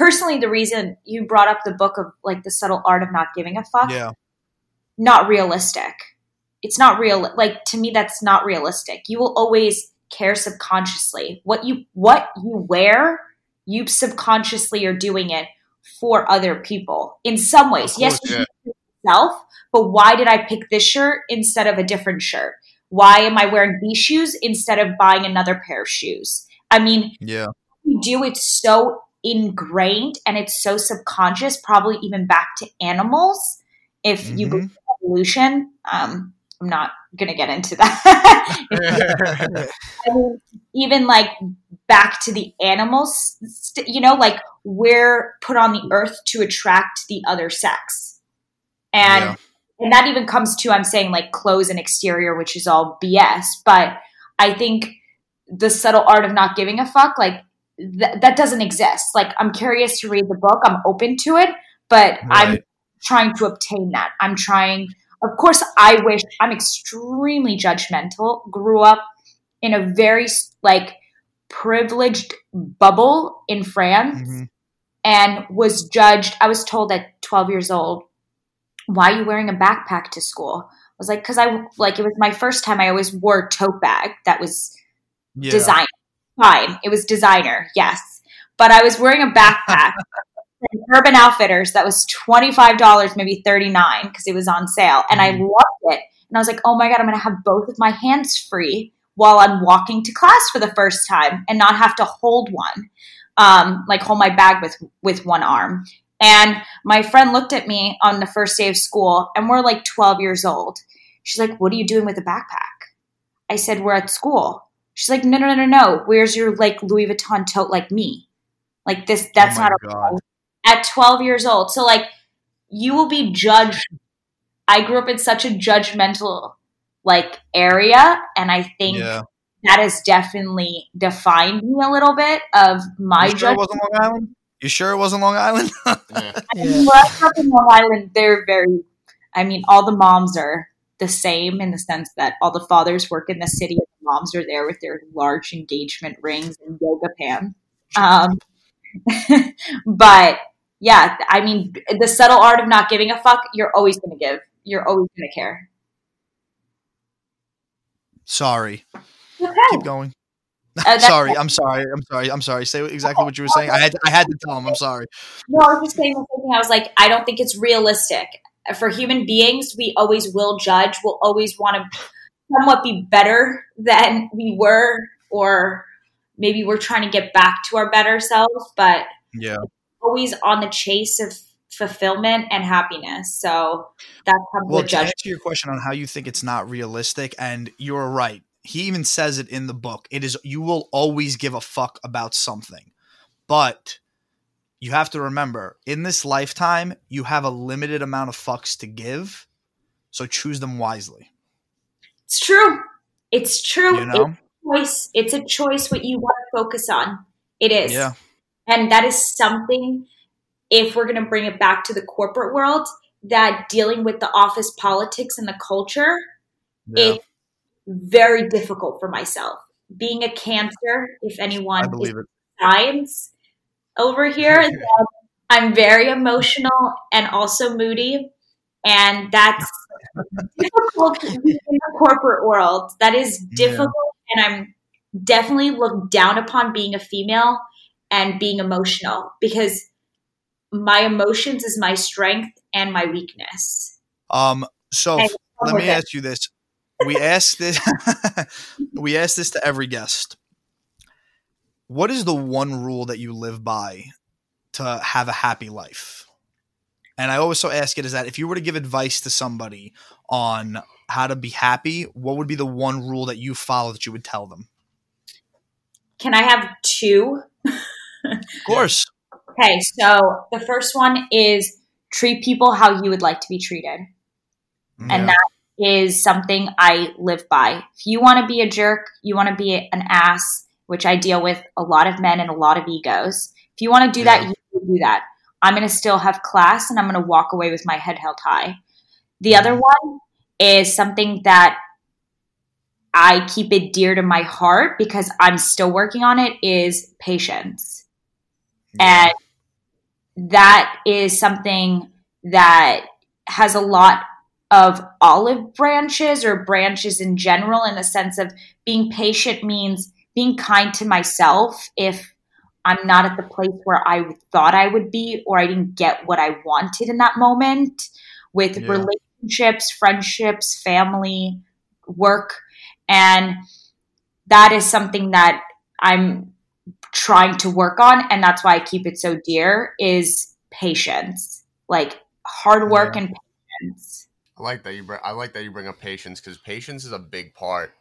personally, the reason you brought up the book of like the subtle art of not giving a fuck, Yeah. not realistic. It's not real. Like to me, that's not realistic. You will always care subconsciously. What you what you wear, you subconsciously are doing it for other people in some ways. Yes, course, you yeah. do it yourself, but why did I pick this shirt instead of a different shirt? Why am I wearing these shoes instead of buying another pair of shoes? I mean, Yeah. we do it so ingrained and it's so subconscious, probably even back to animals. If you Mhm. believe evolution, um, I'm not gonna get into that. I mean, even like back to the animals, you know, like we're put on the earth to attract the other sex, and Yeah. and that even comes to I'm saying like clothes and exterior, which is all BS. But I think the subtle art of not giving a fuck, like th- that doesn't exist. Like I'm curious to read the book, I'm open to it, but I'm trying to obtain that. I'm trying. Of course, I wish I'm extremely judgmental. Grew up in a very like privileged bubble in France Mhm. and was judged. I was told at 12 years old, why are you wearing a backpack to school? I was like, because I like it was my first time. I always wore a tote bag that was Yeah. designer. Fine, it was designer, yes, but I was wearing a backpack. from Urban Outfitters that was twenty five dollars, maybe thirty nine, because it was on sale, and I Mhm. loved it. And I was like, oh my god, I'm gonna have both of my hands free while I'm walking to class for the first time, and not have to hold one, um, like hold my bag with with one arm. And my friend looked at me on the first day of school, and we're like twelve years old. She's like, "What are you doing with a backpack?" I said, "We're at school." She's like, "No, no, no, no, no. Where's your like Louis Vuitton tote like me? Like this? That's oh my not God. at 12 years old. So like you will be judged. I grew up in such a judgmental like area and I think Yeah. that has definitely defined me a little bit of my you sure it wasn't Long Island? You sure it wasn't Long Island? Mm. Yeah. Yeah. Well, I up in Long Island, they're very I mean all the moms are the same in the sense that all the fathers work in the city and the moms are there with their large engagement rings and yoga pants. Um, but yeah, I mean, the subtle art of not giving a fuck, you're always going to give. You're always going to care. sorry. Okay. Keep going. Uh, sorry. I'm sorry. I'm sorry. I'm sorry. Say exactly what you were saying. I had I had to tell him. I'm sorry. No, I was just saying the same thing. I was like, I don't think it's realistic. For human beings, we always will judge. We'll always want to somewhat be better than we were, or maybe we're trying to get back to our better selves, but Yeah. always on the chase of fulfillment and happiness. So that comes Well, with to answer your question on how you think it's not realistic, and you're right. He even says it in the book. It is you will always give a fuck about something. But you have to remember, in this lifetime, you have a limited amount of fucks to give. So choose them wisely. It's true. It's true. You know? choice. It's a choice what you want to focus on. It is. Yeah. And that is something, if we're going to bring it back to the corporate world, that dealing with the office politics and the culture, Yeah. it's very difficult for myself. Being a cancer, if anyone is it. signs over here, I'm very emotional and also moody. And that's difficult in the corporate world. That is Yeah. difficult. And I'm definitely looked down upon being a female and being emotional because my emotions is my strength and my weakness. Um, so f- let me it. ask you this. We ask this we ask this to every guest. What is the one rule that you live by to have a happy life? And I also ask it is that if you were to give advice to somebody on how to be happy, what would be the one rule that you follow that you would tell them? Can I have two? Of course. Okay, so the first one is treat people how you would like to be treated. Yeah. And that is something I live by. If you want to be a jerk, you want to be an ass, which I deal with a lot of men and a lot of egos. If you want to do that, you do that. I'm going to still have class and I'm going to walk away with my head held high. The other mm-hmm. one is something that I keep it dear to my heart because I'm still working on it is patience. Yeah. And that is something that has a lot of olive branches or branches in general in the sense of being patient means being kind to myself if I'm not at the place where I thought I would be or I didn't get what I wanted in that moment with Yeah. relationships, friendships, family, work. And that is something that I'm trying to work on and that's why I keep it so dear is patience. Like hard work Yeah. and patience. I like that you bring. I like that you bring up patience because patience is a big part.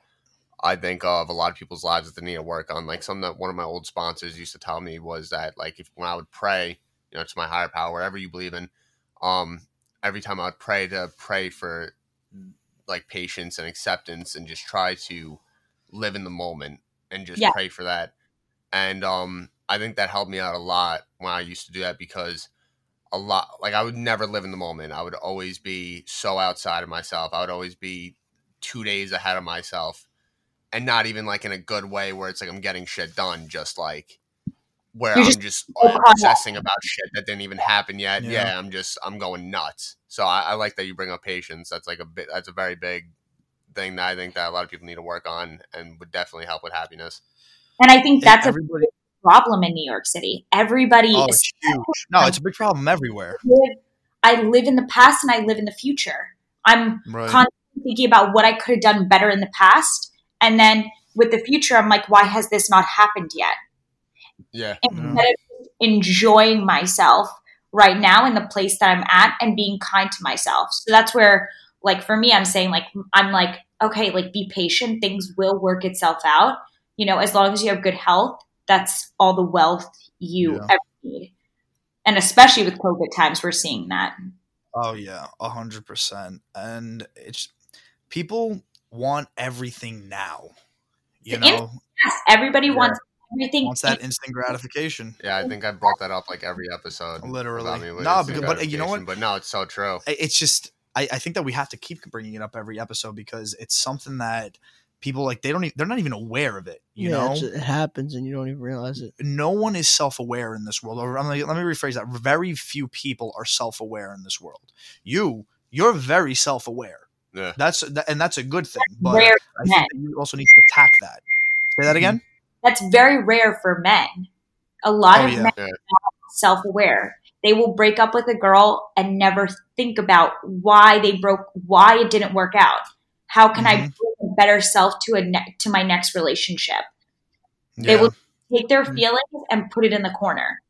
I think of a lot of people's lives that they need to work on. Like something that one of my old sponsors used to tell me was that like if when I would pray, you know, to my higher power, whatever you believe in, um, every time I would pray to pray for like patience and acceptance and just try to live in the moment and just Yeah. pray for that. And um I think that helped me out a lot when I used to do that because a lot like I would never live in the moment. I would always be so outside of myself. I would always be 2 days ahead of myself and not even like in a good way where it's like I'm getting shit done just like where You're I'm just just so caught up. obsessing about shit that didn't even happen yet. Yeah. Yeah, I'm just I'm going nuts. So I, I like that you bring up patience. That's like a bit. That's a very big thing that I think that a lot of people need to work on and would definitely help with happiness. And I think that's a problem in New York City. Everybody Oh, is it's huge. No, it's a big problem everywhere. I live in the past and I live in the future. I'm Right. constantly thinking about what I could have done better in the past. And then with the future, I'm like, why has this not happened yet? Yeah, Instead of enjoying myself right now in the place that I'm at and being kind to myself. So that's where, like, for me, I'm saying, like, I'm like, okay, like, be patient. Things will work itself out. You know, as long as you have good health, that's all the wealth you Yeah. ever need. And especially with COVID times, we're seeing that. Oh yeah, a hundred percent. And it's people want everything now. You The in- know, Yes, everybody Yeah. wants everything. wants that instant gratification. yeah. I think I brought that up like every episode. Literally. about me with No, because- but you know what? But no, it's so true. It's just I, I think that we have to keep bringing it up every episode because it's something that people like they don't e- they're not even aware of it. You yeah, know, it happens and you don't even realize it. no one is self-aware in this world. Or like, let me rephrase that. Very few people are self-aware in this world. You, you're very self-aware. Yeah. That's that, and that's a good thing. But rare I think you also need to attack that. Say that again. That's very rare for men. A lot Oh, of yeah. men Yeah. are self-aware. They will break up with a girl and never think about why they broke, why it didn't work out. How can I Mhm. bring a better self to a ne- to my next relationship? They will take their Mhm. feelings and put it in the corner.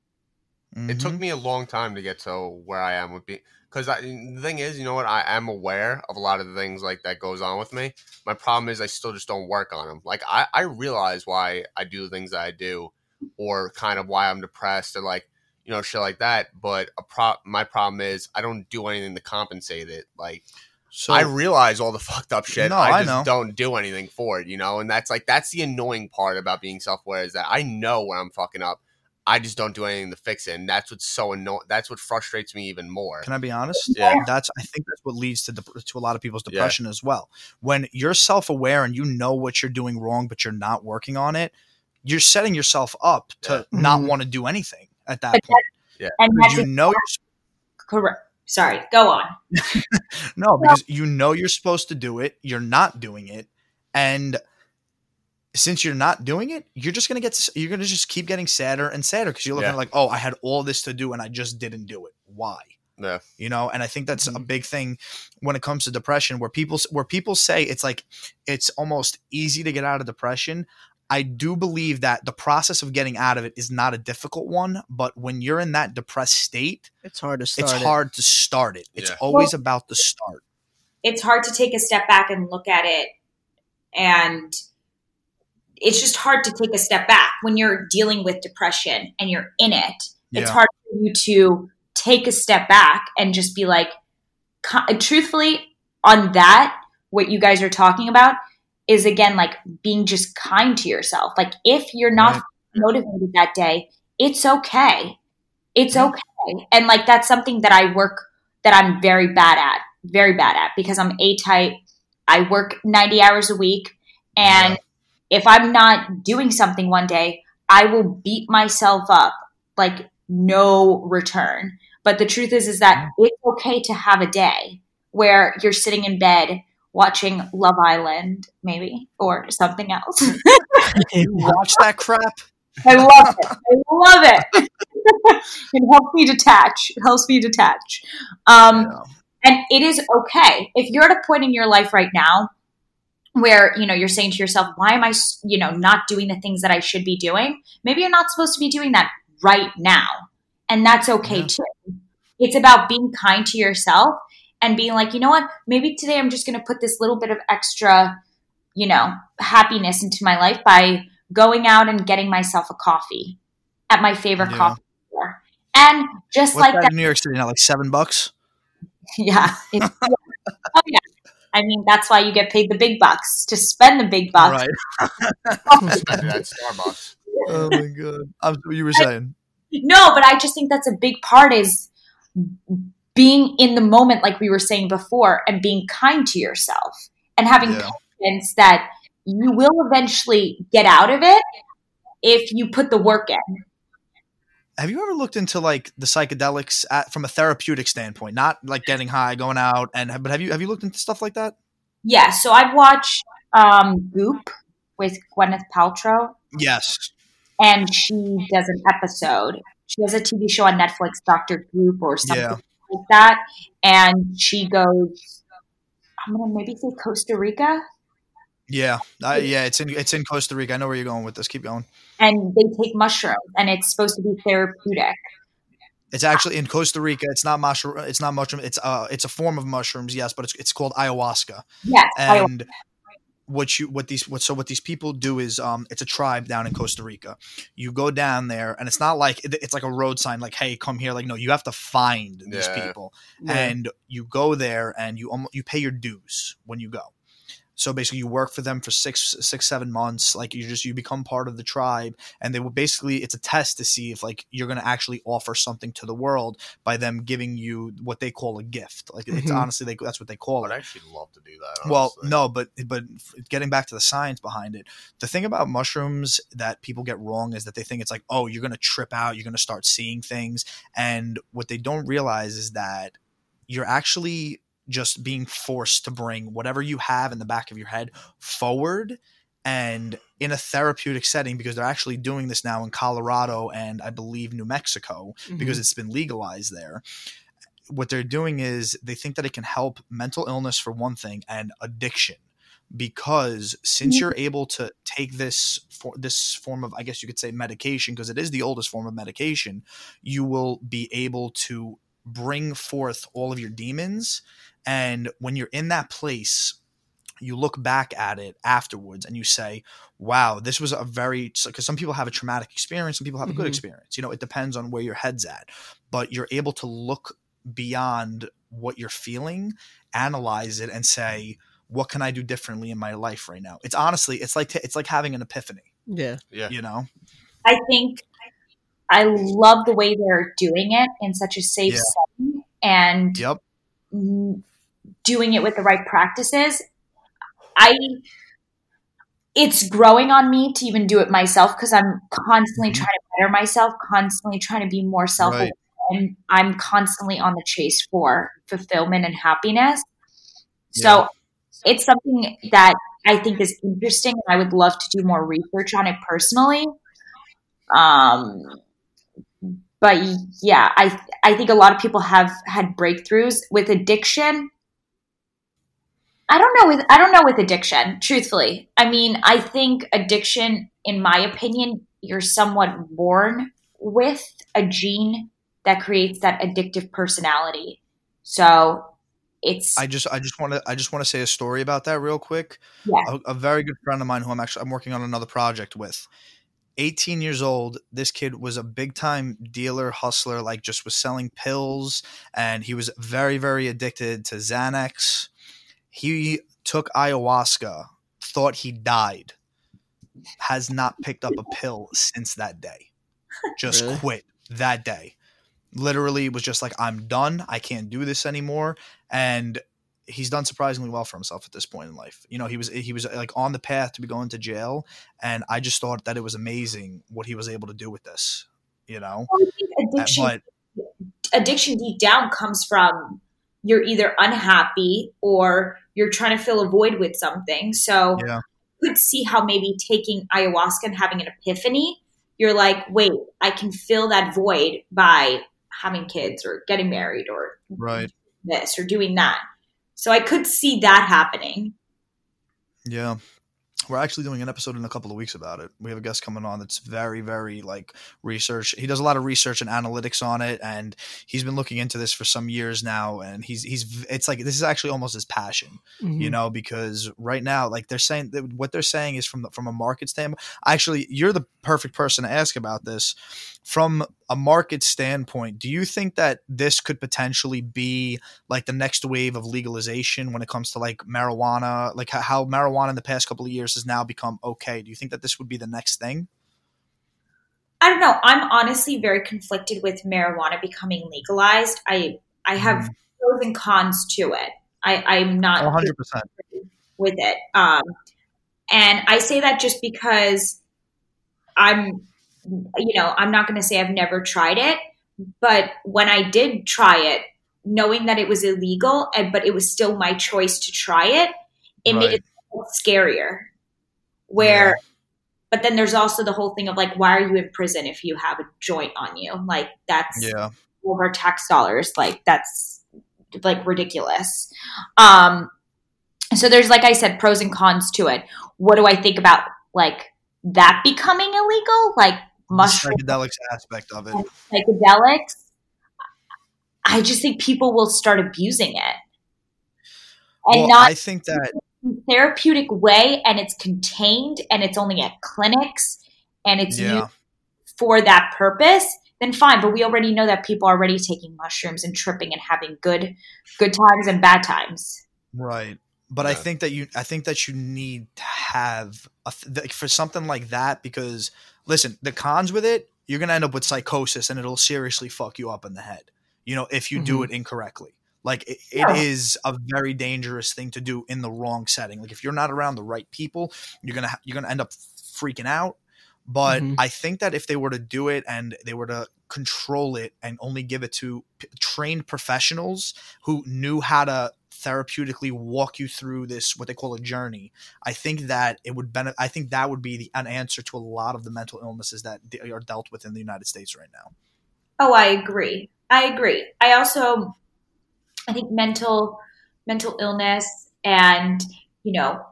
It took Mhm. me a long time to get to where I am with being because the thing is, you know what? I am aware of a lot of the things like that goes on with me. My problem is I still just don't work on them. Like I, I realize why I do the things that I do, or kind of why I'm depressed or like you know shit like that. But a pro- my problem is I don't do anything to compensate it. Like So I realize all the fucked up shit. No, I I just know. don't do anything for it, you know. And that's like that's the annoying part about being self aware is that I know when I'm fucking up. I just don't do anything to fix it, and that's what's so annoying. That's what frustrates me even more. Can I be honest? Yeah. That's I think that's what leads to dep- to a lot of people's Yeah. depression as well. When you're self-aware and you know what you're doing wrong but you're not working on it, you're setting yourself up to Yeah. not Mhm. want to do anything at that But point. And Because that's you know correct. Sorry, go on. No, because you know you're supposed to do it, you're not doing it, and since you're not doing it, you're just gonna get you're gonna just keep getting sadder and sadder because you're looking Yeah. like, oh, I had all this to do and I just didn't do it. Why? Yeah. You know, and I think that's a Mhm. big thing when it comes to depression, where people where people say it's like it's almost easy to get out of depression. I do believe that the process of getting out of it is not a difficult one, but when you're in that depressed state, It's hard to start. it's it. hard to start it. It's Yeah. always about the start. it's hard to take a step back and look at it and it's just hard to take a step back. When you're dealing with depression and you're in it it's hard for you to take a step back and just be like truthfully on that what you guys are talking about is again like being just kind to yourself. Like if you're not Right. motivated that day it's okay. It's Yeah. okay. And like that's something that i work that i'm very bad at very bad at because i'm a type. I work 90 hours a week and if i'm not doing something one day i will beat myself up like no return but the truth is is that it's okay to have a day where you're sitting in bed watching love island maybe or something else watch that crap? I love it. I love it. it helps me detach. It helps me detach. Um, Yeah. and it is okay if you're at a point in your life right now where you know you're saying to yourself, "Why am i you know, not doing the things that I should be doing?" Maybe you're not supposed to be doing that right now, and that's okay Yeah. too. It's about being kind to yourself and being like, you know what? Maybe today I'm just going to put this little bit of extra, you know, happiness into my life by going out and getting myself a coffee at my favorite Yeah. coffee store. And just What's like that that, in New York City now? Like seven bucks? Yeah. Oh yeah. I mean, that's why you get paid the big bucks to spend the big bucks. Right. Especially at Starbucks. Oh my god. I'm, what you were saying. No, but I just think that's a big part is being in the moment, like we were saying before, and being kind to yourself and having Yeah. confidence that you will eventually get out of it if you put the work in. Have you ever looked into like the psychedelics at, from a therapeutic standpoint, not like getting high, going out, and but have you have you looked into stuff like that? Yeah, so I've watched um, Goop with Gwyneth Paltrow, Yes. and she does an episode. She has a TV show on Netflix, Doctor Goop, or something Yeah. like that. And she goes, I'm gonna maybe say Costa Rica, Yeah. Uh, yeah. It's in it's in Costa Rica. I know where you're going with this. Keep going. And they take mushrooms, and it's supposed to be therapeutic. It's actually in Costa Rica. It's not mushroom. It's not mushroom. It's uh it's a form of mushrooms. Yes, but it's it's called ayahuasca. Yes, I- and what you what these what so what these people do is um it's a tribe down in Costa Rica. You go down there and it's not like it- it's like a road sign like hey come here like no you have to find these Yeah. people and you go there and you almo- you pay your dues when you go. So basically, you work for them for six, six, seven months. Like you just you become part of the tribe, and they will basically it's a test to see if like you're going to actually offer something to the world by them giving you what they call a gift. Like it's Mhm. honestly they, that's what they call it. I'd actually love to do that. Well, no, but but getting back to the science behind it, the thing about mushrooms that people get wrong is that they think it's like, oh, you're gonna trip out, you're gonna start seeing things, and what they don't realize is that you're actually just being forced to bring whatever you have in the back of your head forward and in a therapeutic setting because they're actually doing this now in Colorado and I believe New Mexico because mm-hmm. it's been legalized there. What they're doing is they think that it can help mental illness for one thing and addiction because since mm-hmm. you're able to take this for this form of I guess you could say medication because it is the oldest form of medication, you will be able to bring forth all of your demons and when you're in that place you look back at it afterwards and you say, wow, this was a very, because some people have a traumatic experience, some people have a good Mhm. experience. You know, it depends on where your head's at. But you're able to look beyond what you're feeling, analyze it, and say, what can I do differently in my life right now? It's honestly, it's like it's like having an epiphany. Yeah. yeah, You know, I think I love the way they're doing it in such a safe Yeah. setting and yep, doing it with the right practices. I it's growing on me to even do it myself because I'm constantly Mhm. trying to better myself, constantly trying to be more self aware, Right. and I'm constantly on the chase for fulfillment and happiness. So it's something that I think is interesting, and I would love to do more research on it personally. Um, but yeah, I I think a lot of people have had breakthroughs with addiction. I don't know with I don't know with addiction, truthfully. I mean, I think addiction, in my opinion, you're somewhat born with a gene that creates that addictive personality. So it's I just I just want to I just want to say a story about that real quick. Yeah. A, a very good friend of mine who I'm actually I'm working on another project with. 18 years old, this kid was a big time dealer, hustler, like just was selling pills and he was very very addicted to Xanax. He took ayahuasca, thought he died. Has not picked up a pill since that day. Just Really? quit that day. Literally was just like I'm done. I can't do this anymore and he's done surprisingly well for himself at this point in life. You know, he was he was like on the path to be going to jail, and I just thought that it was amazing what he was able to do with this. You know, addiction but addiction deep down comes from you're either unhappy or you're trying to fill a void with something. So yeah, you could see how maybe taking ayahuasca and having an epiphany, you're like, wait, I can fill that void by having kids or getting married or right, this or doing that. So I could see that happening. yeah. We're actually doing an episode in a couple of weeks about it. We have a guest coming on that's very, very like research. He does a lot of research and analytics on it, and he's been looking into this for some years now. And he's he's it's like this is actually almost his passion, Mhm. you know, because right now, like they're saying that what they're saying is from the, from a market standpoint. Actually, you're the perfect person to ask about this. From a market standpoint, do you think that this could potentially be like the next wave of legalization when it comes to like marijuana, like how marijuana in the past couple of years has now become okay? Do you think that this would be the next thing? I don't know. I'm honestly very conflicted with marijuana becoming legalized. I I have Mhm. pros and cons to it. I, I'm not One hundred percent. with it. Um, and I say that just because I'm, you know, I'm not going to say I've never tried it, but when I did try it, knowing that it was illegal, and but it was still my choice to try it, it made it scarier. Where, but then there's also the whole thing of like, why are you in prison if you have a joint on you? Like that's Yeah. over tax dollars. Like that's like ridiculous. Um, so there's like I said, pros and cons to it. What do I think about like that becoming illegal? Like The mushroom psychedelics aspect of it. psychedelics. I just think people will start abusing it. And well, not I think that therapeutic way and it's contained and it's only at clinics and it's yeah. used for that purpose, then fine. But we already know that people are already taking mushrooms and tripping and having good good times and bad times. Right. But I think that you I think that you need to have a, th- like, for something like that because listen, the cons with it, you're going to end up with psychosis and it'll seriously fuck you up in the head. You know, if you do Mhm. it incorrectly. Like it, Yeah. it is a very dangerous thing to do in the wrong setting. Like if you're not around the right people, you're going to ha- you're to end up freaking out. But Mhm. I think that if they were to do it and they were to control it and only give it to p- trained professionals who knew how to therapeutically walk you through this what they call a journey i think that it would benefit i think that would be the, an answer to a lot of the mental illnesses that de- are dealt with in the united states right now Oh, I agree. I agree. I also I think mental mental illness and, you know,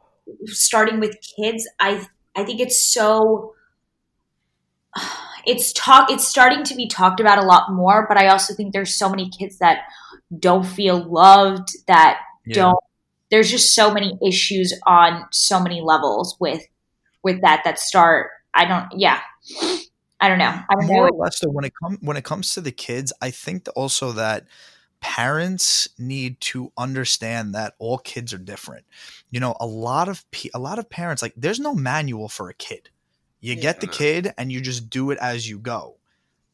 starting with kids, I I think it's so it's talk it's starting to be talked about a lot more, but I also think there's so many kids that don't feel loved that don't there's just so many issues on so many levels with with that that start I don't yeah. I don't know. I don't more know. or less though when it comes when it comes to the kids i think also that parents need to understand that all kids are different. You know a lot of pe- a lot of parents like there's no manual for a kid. You Yeah. get the kid and you just do it as you go.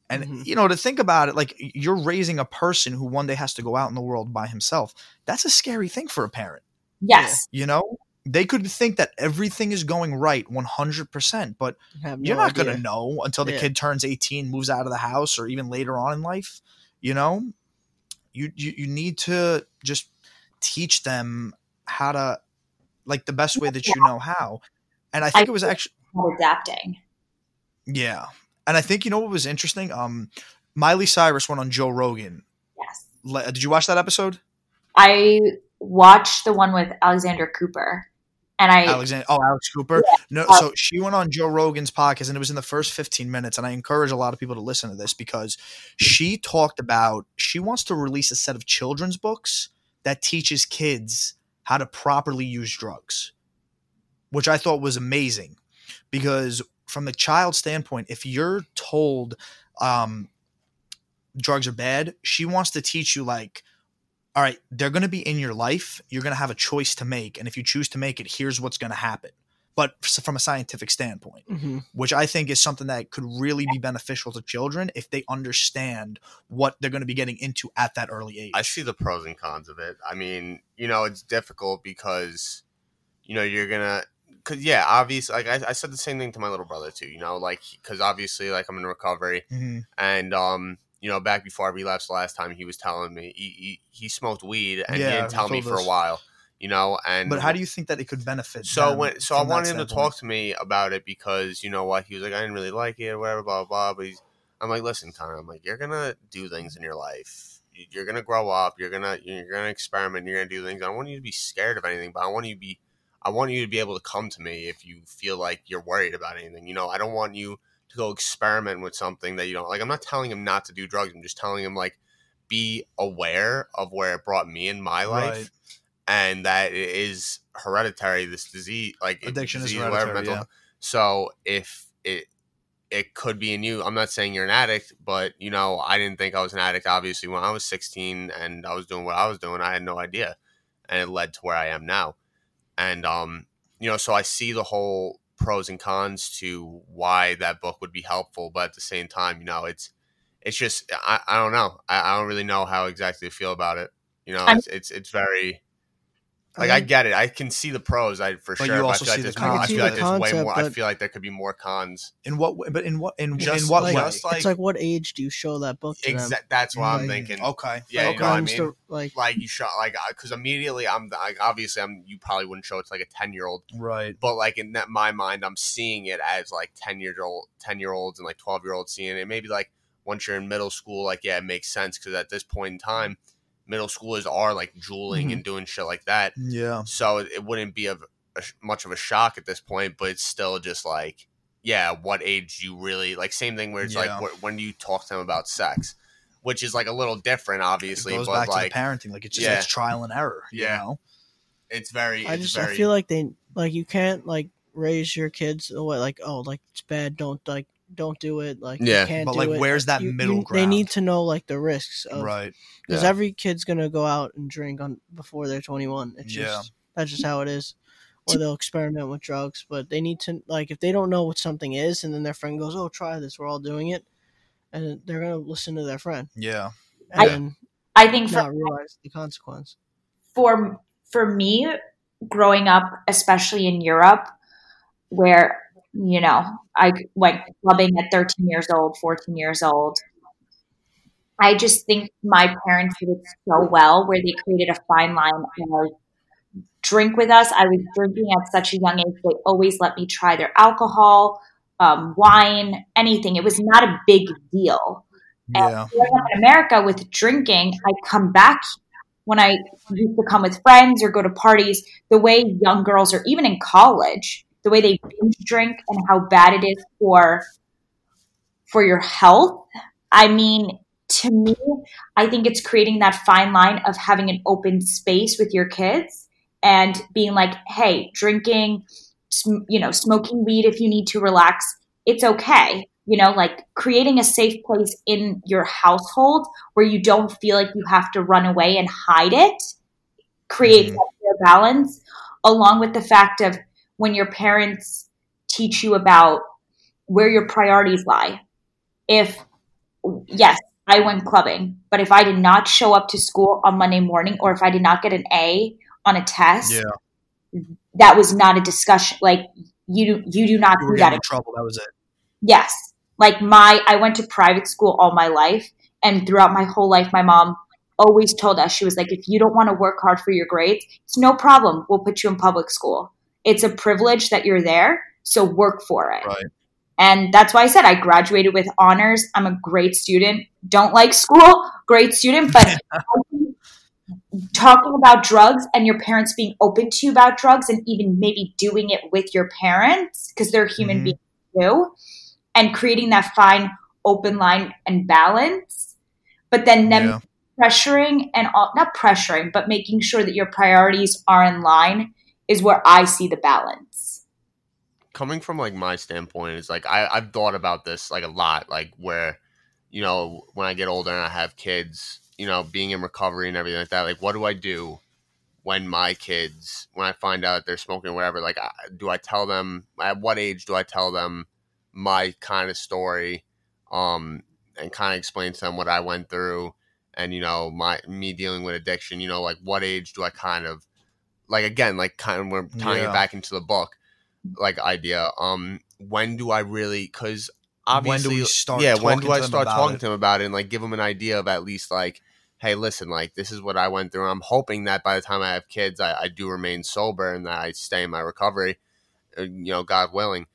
And Mhm. you know to think about it like you're raising a person who one day has to go out in the world by himself that's a scary thing for a parent. Yes. you know? They could think that everything is going right 100% but no you're not going to know until the Yeah. kid turns 18 moves out of the house or even later on in life you know you, you you need to just teach them how to like the best way that you know how. And i think it was actually adapting. yeah. And i think you know what was interesting? Um miley cyrus went on joe rogan. Yes. Did you watch that episode? I watched the one with Alexander Cooper, and I Alexander, oh Alex Cooper. No, Uh, so she went on Joe Rogan's podcast, and it was in the first 15 minutes. And I encourage a lot of people to listen to this because she talked about she wants to release a set of children's books that teaches kids how to properly use drugs, which I thought was amazing because from the child standpoint, if you're told um, drugs are bad, she wants to teach you like all right, they're going to be in your life. You're going to have a choice to make. And if you choose to make it, here's what's going to happen. But from a scientific standpoint, Mhm. which I think is something that could really be beneficial to children if they understand what they're going to be getting into at that early age. I see the pros and cons of it. I mean, you know, it's difficult because, you know, you're gonna, cause yeah, obviously, like I, I said the same thing to my little brother too. You know, like because obviously, like I'm in recovery, Mhm. and um, you know, back before I relapsed last time, he was telling me he he, he smoked weed, and Yeah, he didn't tell me for us. a while. You know, and But how do you think that it could benefit? so when so I wanted him to talk to me about it because you know what he was like I didn't really like it or whatever blah blah. blah but he's I'm like listen Connor I'm like you're gonna do things in your life You- you're gonna grow up you're gonna you're gonna experiment you're gonna do things I don't want you to be scared of anything but I want you to be I want you to be able to come to me if you feel like you're worried about anything. You know, I don't want you to go experiment with something that you don't like. I'm not telling him not to do drugs. I'm just telling him like be aware of where it brought me in my life Right. and that it is hereditary this disease like Addiction is disease, whatever, hereditary, yeah. so if it it could be in you i'm not saying you're an addict but you know i didn't think i was an addict obviously when i was 16 and i was doing what i was doing i had no idea and it led to where i am now and um you know so i see the whole pros and cons to why that book would be helpful but at the same time you know it's it's just i, I don't know. I, I don't really know how exactly to feel about it. You know it's it's, it's very like I think- get it. I can see the pros. I for But sure. you but I also feel like see the cons. I I feel see like the there's way more. I feel like there could be more cons. In what? way- But in what? In, Just in what like, way? just like- it's like what age do you show that book to them? That's what I'm thinking. Okay. Yeah, Like, you know what I mean. to, like like you shot like because immediately I'm like obviously I'm you probably wouldn't show it to like a ten year old, Right. but like in that, my mind I'm seeing it as like ten year old ten year olds and like twelve year olds seeing it. Maybe like once you're in middle school, like yeah, it makes sense because at this point in time, middle schoolers are like juuling Mhm. and doing shit like that. Yeah. so it, it wouldn't be of a, sh- much of a shock at this point but it's still just like yeah what age you really like same thing where it's Yeah. like wh- when do you talk to them about sex which is like a little different obviously it goes but back like to the parenting. Like it's just Yeah. it's trial and error. You Yeah. know? it's very I it's just very I feel like they like you can't like raise your kids away like oh like it's bad don't like don't do it like Yeah. you can't But, do like, it. where's that You- middle you- They need to know like the risks of Right. because Yeah. every kid's gonna go out and drink on before they're 21. It's Yeah. just that's just how it is. Or they'll experiment with drugs, but they need to like if they don't know what something is, and then their friend goes, "Oh, try this. We're all doing it," and they're gonna listen to their friend Yeah. I- and I think for not realize the consequence. for for me growing up especially in europe where you know i went clubbing at 13 years old 14 years old i just think my parents did it so well where they created a fine line of drink with us. I was drinking at such a young age they always let me try their alcohol um, wine anything. It was not a big deal. Yeah. in America with drinking, I come back when I used to come with friends or go to parties, the way young girls are even in college, the way they binge drink and how bad it is for for your health. I mean, to me, I think it's creating that fine line of having an open space with your kids and being like, "Hey, drinking, you know, smoking weed if you need to relax, it's okay." You know, like creating a safe place in your household where you don't feel like you have to run away and hide it creates Mhm. that fair balance along with the fact of when your parents teach you about where your priorities lie if yes i went clubbing but if i did not show up to school on monday morning or if i did not get an a on a test Yeah. that was not a discussion like you do you do not You do that in trouble. That was it. Yes. Like my I went to private school all my life and throughout my whole life my mom always told us she was like if you don't want to work hard for your grades, it's no problem. We'll put you in public school. It's a privilege that you're there, so work for it. Right. And that's why I said I graduated with honors. I'm a great student. Don't like school, great student, but talking about drugs and your parents being open to you about drugs and even maybe doing it with your parents because they're human Mhm. beings too and creating that fine open line and balance but then them Yeah. pressuring and all, not pressuring but making sure that your priorities are in line is where i see the balance. Coming from like my standpoint is like I, I've thought about this like a lot, like where, you know, when I get older and I have kids, you know, being in recovery and everything like that, like what do I do when my kids, when I find out they're smoking or whatever, like I, do I tell them at what age do I tell them my kind of story, um, and kind of explain to them what I went through and, you know, my, me dealing with addiction, you know, like what age do I kind of, like again, like kind of we're tying Yeah. it back into the book like idea. Um, when do I really? Because When obviously, do we start yeah, when do I start talking it? to them about it and like give them an idea of at least like, hey, listen, like this is what I went through. I'm hoping that by the time I have kids, I, I do remain sober and that I stay in my recovery. uh, You know, God willing.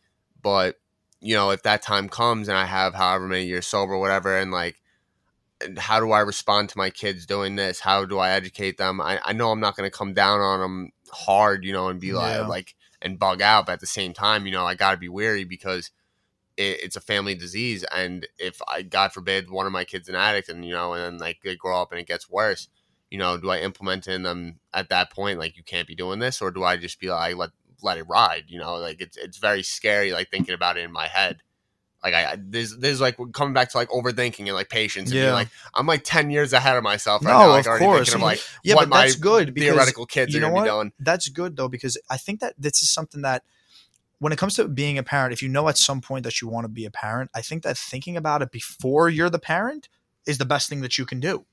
But you know, if that time comes and I have however many years sober, whatever, and like how do I respond to my kids doing this? How do I educate them? I, I know I'm not going to come down on them hard, you know, and be Yeah. like, like, and bug out. But at the same time, you know, I got to be wary because it, it's a family disease. And if I, God forbid, one of my kids an addict and, you know, and then like they grow up and it gets worse, you know, do I implement in them at that point, like, you can't be doing this? Or do I just be like, let, let it ride? You know, like it's, it's very scary, like thinking about it in my head. Like I, I there's, there's like coming back to like overthinking and like patience and being Yeah. like, I'm like 10 years ahead of myself right No, now. Like of already course. thinking of like Yeah, what but that's my good because theoretical kids you are know going to be doing. That's good though because I think that this is something that when it comes to being a parent, if you know at some point that you want to be a parent, I think that thinking about it before you're the parent is the best thing that you can do.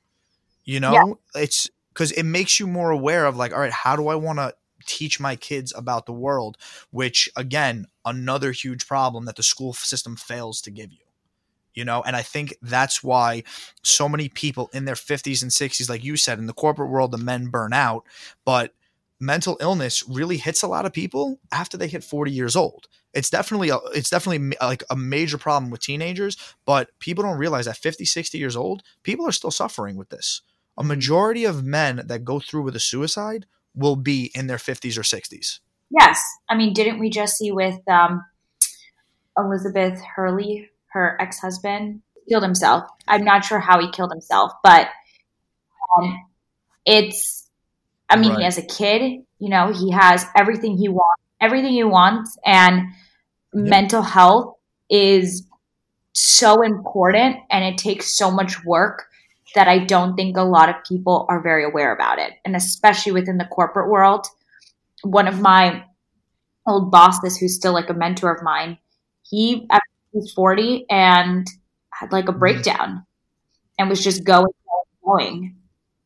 You know, it's because it makes you more aware of like, all right, how do I want to teach my kids about the world? Which again, another huge problem that the school system fails to give you. You know, and I think that's why so many people in their 50s and 60s, like you said, in the corporate world, the men burn out. But mental illness really hits a lot of people after they hit 40 years old. It's definitely a, it's definitely like a major problem with teenagers, but people don't realize that 50, 60 years old, people are still suffering with this. A majority of men that go through with a suicide will be in their 50s or 60s. Yes. I mean, didn't we just see with um, Elizabeth Hurley, her ex husband, killed himself? I'm not sure how he killed himself, but um, it's, I mean, Right. he has a kid, you know, he has everything he wants, everything he wants, and mental health is so important and it takes so much work that I don't think a lot of people are very aware about it. And especially within the corporate world, one of my old bosses who's still like a mentor of mine, he he's 40 and had like a mm-hmm. breakdown and was just going going, going.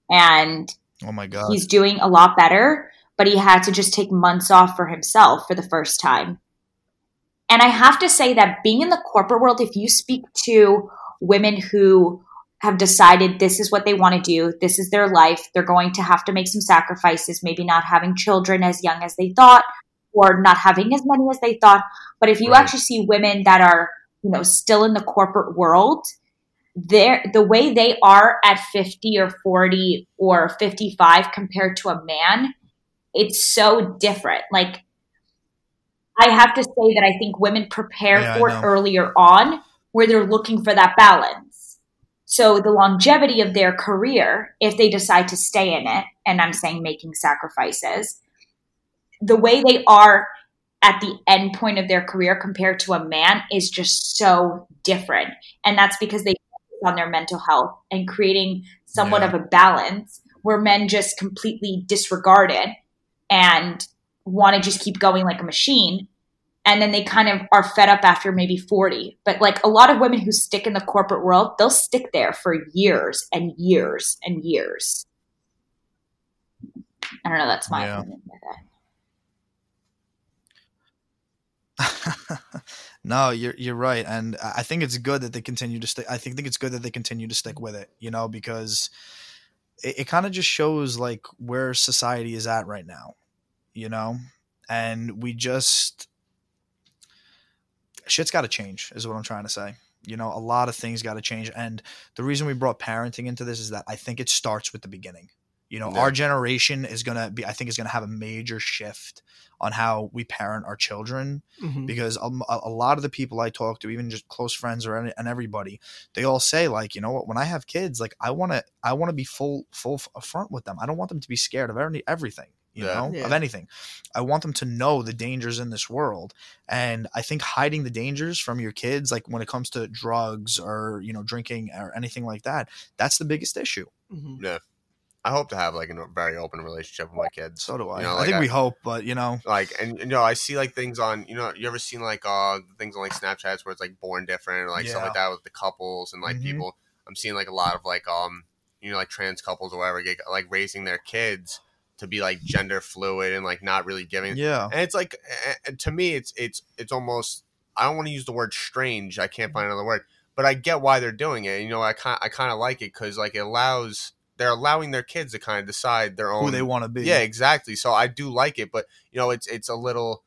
And Oh my God. he's doing a lot better, but he had to just take months off for himself for the first time. And I have to say that being in the corporate world, if you speak to women who have decided this is what they want to do, this is their life, they're going to have to make some sacrifices, maybe not having children as young as they thought, or not having as many as they thought. But if you Right. actually see women that are, you know, still in the corporate world, they're, the way they are at 50 or 40 or 55 compared to a man, it's so different. Like, I have to say that I think women prepare Yeah, for it earlier on where they're looking for that balance. So the longevity of their career, if they decide to stay in it, and I'm saying making sacrifices, the way they are at the end point of their career compared to a man is just so different. And that's because they focus on their mental health and creating somewhat Yeah. of a balance where men just completely disregard it and want to just keep going like a machine and then they kind of are fed up after maybe 40 but like a lot of women who stick in the corporate world they'll stick there for years and years and years i don't know that's my Yeah. opinion with it no, you're you're right, and I I think it's good that they continue to stick. I think think it's good that they continue to stick with it. You know, because it, it kind of just shows like where society is at right now. You know, and we just shit's got to change, is what I'm trying to say. You know, a lot of things got to change, and the reason we brought parenting into this is that I think it starts with the beginning. You know, Yeah. our generation is gonna be. I think is gonna have a major shift on how we parent our children Mhm. because a, a lot of the people I talk to, even just close friends or any, and everybody, they all say like, you know what? When I have kids, like I want to, I want to be full, full front with them. I don't want them to be scared of any, everything, you Yeah. know, of anything. I want them to know the dangers in this world, and I think hiding the dangers from your kids, like when it comes to drugs or you know drinking or anything like that, that's the biggest issue. Mhm. I hope to have like a very open relationship with my kids. So do I. You know, I think I- we hope, but you know, like and you know i see like things on you know you ever seen like uh things on like snapchats where it's like born different or like stuff like that with the couples and like Mhm. people i'm seeing like a lot of like um you know like trans couples or whatever get like raising their kids to be like gender fluid and like not really giving yeah, and it's like to me it's it's it's almost i don't want to use the word strange i can't find another word but i get why they're doing it you know i kind i kind of like it because like it allows they're allowing their kids to kind of decide their own who they want to be. yeah, exactly. So I do like it, but you know, it's it's a little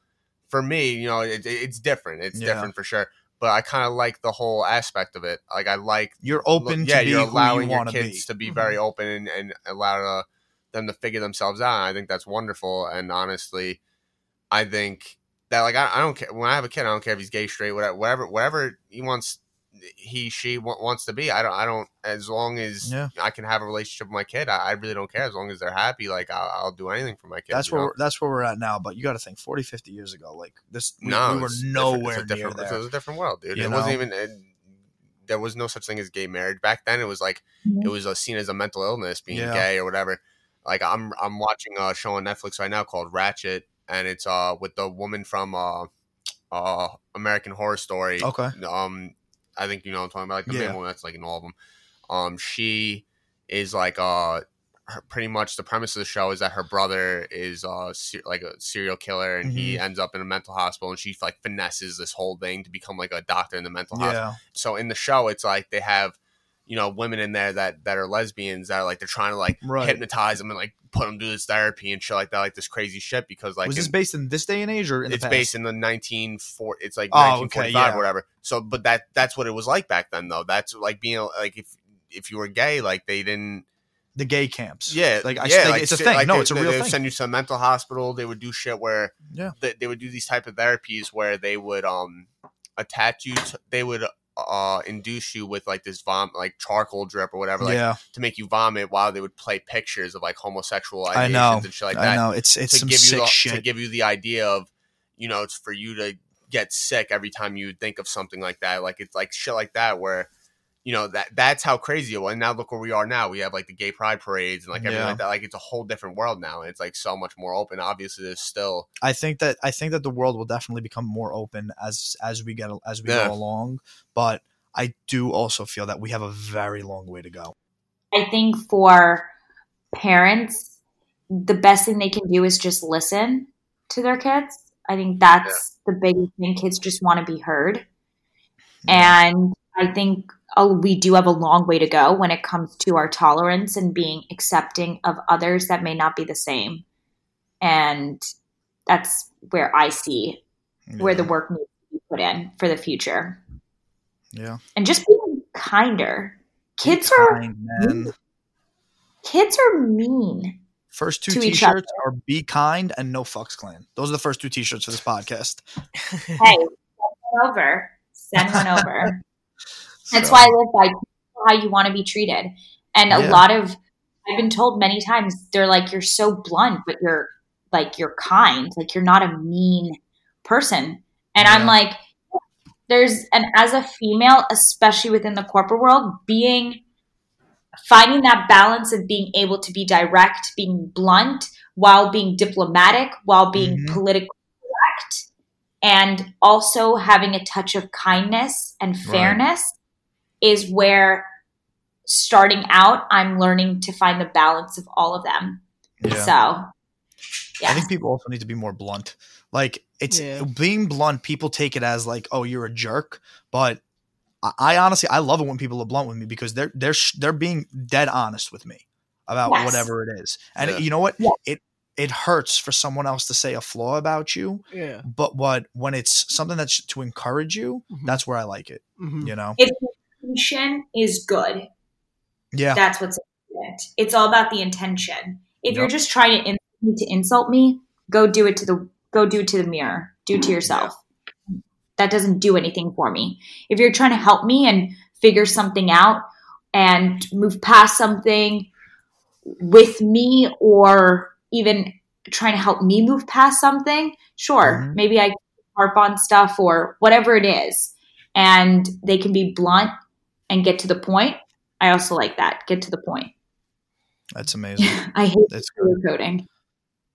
for me. You know, it, it's different. It's Yeah. different for sure. but I kind of like the whole aspect of it. Like I like You're open yeah, to be you're allowing you your to be. kids to be very open and, and allow uh, them to figure themselves out. I think that's wonderful. And honestly, I think that like I, I don't care when I have a kid. I don't care if he's gay, straight, whatever, whatever, whatever he wants. He, she wa- wants to be. I don't. I don't. As long as Yeah. I can have a relationship with my kid, I, I really don't care. As long as they're happy, like I'll, I'll do anything for my kid. That's where that's where we're at now. But you got to think 40, 50 years ago, like this, we, no, we were it's nowhere it's near different, there. It was a different world, dude. You it wasn't even. It, there was no such thing as gay marriage back then. It was like it was uh, seen as a mental illness being Yeah. gay or whatever. Like I'm I'm watching a show on Netflix right now called Ratched, and it's uh with the woman from uh uh American Horror Story. Okay. Um, I think you know I'm talking about, like the Yeah. main one that's like in all of them. Um, she is like uh. Her, pretty much the premise of the show is that her brother is uh ser- like a serial killer and he Mm-hmm. ends up in a mental hospital and she like finesses this whole thing to become like a doctor in the mental hospital so in the show it's like they have you know women in there that that are lesbians that are like they're trying to like right. hypnotize them and like put them through this therapy and shit like that like this crazy shit because like was this in- based in this day and age or in the it's based in the 1940 it's like Oh, okay, 1945 yeah. or whatever so but that that's what it was like back then though that's like being like if if you were gay like they didn't the gay camps. yeah like I yeah, like, it's a thing. like, no, they, it's a real they would thing. send you to a mental hospital they would do shit where Yeah. they, they would do these type of therapies where they would um attach you to, they would uh induce you with like this vom like charcoal drip or whatever like yeah, to make you vomit while they would play pictures of like homosexual I ideations know. and shit like I that know. It's it's to some give you sick the, shit. to give you the idea of you know it's for you to get sick every time you think of something like that like it's like shit like that where you know that that's how crazy it was and now look where we are now we have like the gay pride parades and like everything Yeah. like that like it's a whole different world now and it's like so much more open obviously there's still I think that I think that the world will definitely become more open as as we get as we Yeah. go along. But I do also feel that we have a very long way to go. I think for parents, the best thing they can do is just listen to their kids. I think that's the biggest thing. Kids just want to be heard. And I think Oh, we do have a long way to go when it comes to our tolerance and being accepting of others that may not be the same. And that's where I see where the work needs to be put in for the future. yeah And just being kinder. Kids are Kind, man. kids are mean. First two t-shirts are "Be kind" and "No fucks clan." Those are the first two t-shirts for this podcast. Hey, send one over. Send one over. That's So, why I live by how you want to be treated. And a Yeah. lot of I've been told many times they're like you're so blunt, but you're like you're kind, like you're not a mean person. And I'm like there's and as a female, especially within the corporate world, being finding that balance of being able to be direct, being blunt while being diplomatic, while being Mhm. politically correct, and also having a touch of kindness and fairness is where starting out I'm learning to find the balance of all of them. yeah. So yeah. I think people also need to be more blunt. Like it's Yeah. being blunt. People take it as like, "Oh, you're a jerk," but I, I honestly I love it when people are blunt with me because they're they're sh- they're being dead honest with me about Yes. whatever it is. And Yeah. you know what? Yeah. It it hurts for someone else to say a flaw about you, yeah. but what when it's something that's to encourage you, Mhm. that's where I like it. Mhm. You know? if the intention is good, Yeah. that's what's important. It's all about the intention. If you're just trying to, in- to insult me, go do it to the go do it to the mirror. Do it to yourself. That doesn't do anything for me. If you're trying to help me and figure something out and move past something with me or even trying to help me move past something, sure, Mhm. maybe I harp on stuff or whatever it is. And they can be blunt and get to the point. I also like that. Get to the point. That's amazing. I hate That's good.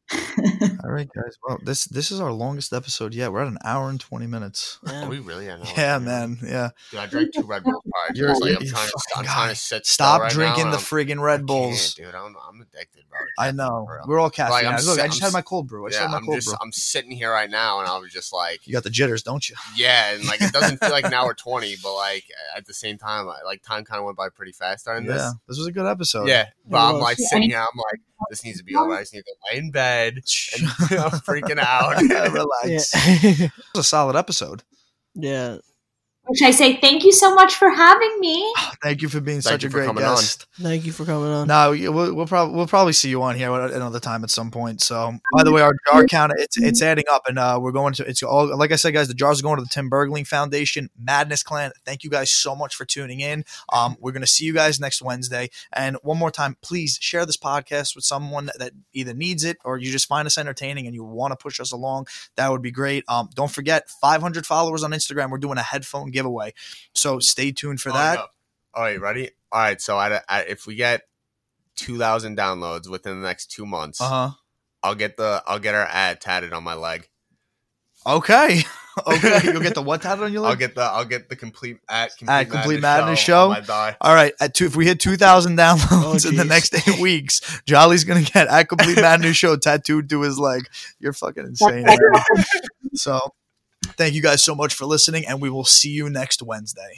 Sugarcoating. All right, guys. Well, this this is our longest episode yet. We're at an hour and twenty minutes. Are Yeah. we really? I know. Yeah, man. Yeah. Dude, I drank two Red Bulls prior. You're- this. Like, I'm trying to, I'm trying to sit. Stop right drinking now, the and friggin' I'm- Red Bulls. dude. I'm, I'm addicted, bro. I can't, know. We're all caffeinated. Like, I'm Look, I just I'm had my cold brew. I just Yeah, had my I'm cold just, brew. I'm sitting here right now, and I was just like, You got the jitters, don't you? yeah, and like it doesn't feel like an hour twenty, but like at the same time, like time kind of went by pretty fast during Yeah. this. This was a good episode. Yeah, but I'm like sitting here, I'm like, this needs to be over. I just need to lay in bed, and I'm freaking out. Relax. Yeah. It was a solid episode. yeah. Which I say thank you so much for having me. Thank you for being Thank such a great coming on. guest. Thank you for coming on. No, we- we'll, we'll probably we'll probably see you on here another time at some point. So, by the way, our jar count it's it's adding up, and uh, we're going to it's all like I said, guys. The jars are going to the Tim Bergling Foundation, Madness Clan. Thank you guys so much for tuning in. Um, we're gonna see you guys next Wednesday, and one more time, please share this podcast with someone that either needs it or you just find us entertaining and you want to push us along. That would be great. Um, don't forget, 500 followers on Instagram. We're doing a headphone giveaway, so stay tuned for Oh, that. no. All right, ready? All right, so I, I, if we get two thousand downloads within the next two months, Uh huh. I'll get the I'll get our ad tatted on my leg. Okay. okay. You'll get the what tatted on your leg? I'll get the I'll get the complete at complete, At Complete Madness show. Show? on my thigh. All right. At two, if we hit 2,000 downloads Oh, in the next eight weeks, Jolly's going to get at Complete Madness Show tattooed to his leg. You're fucking insane. So thank you guys so much for listening, and we will see you next Wednesday.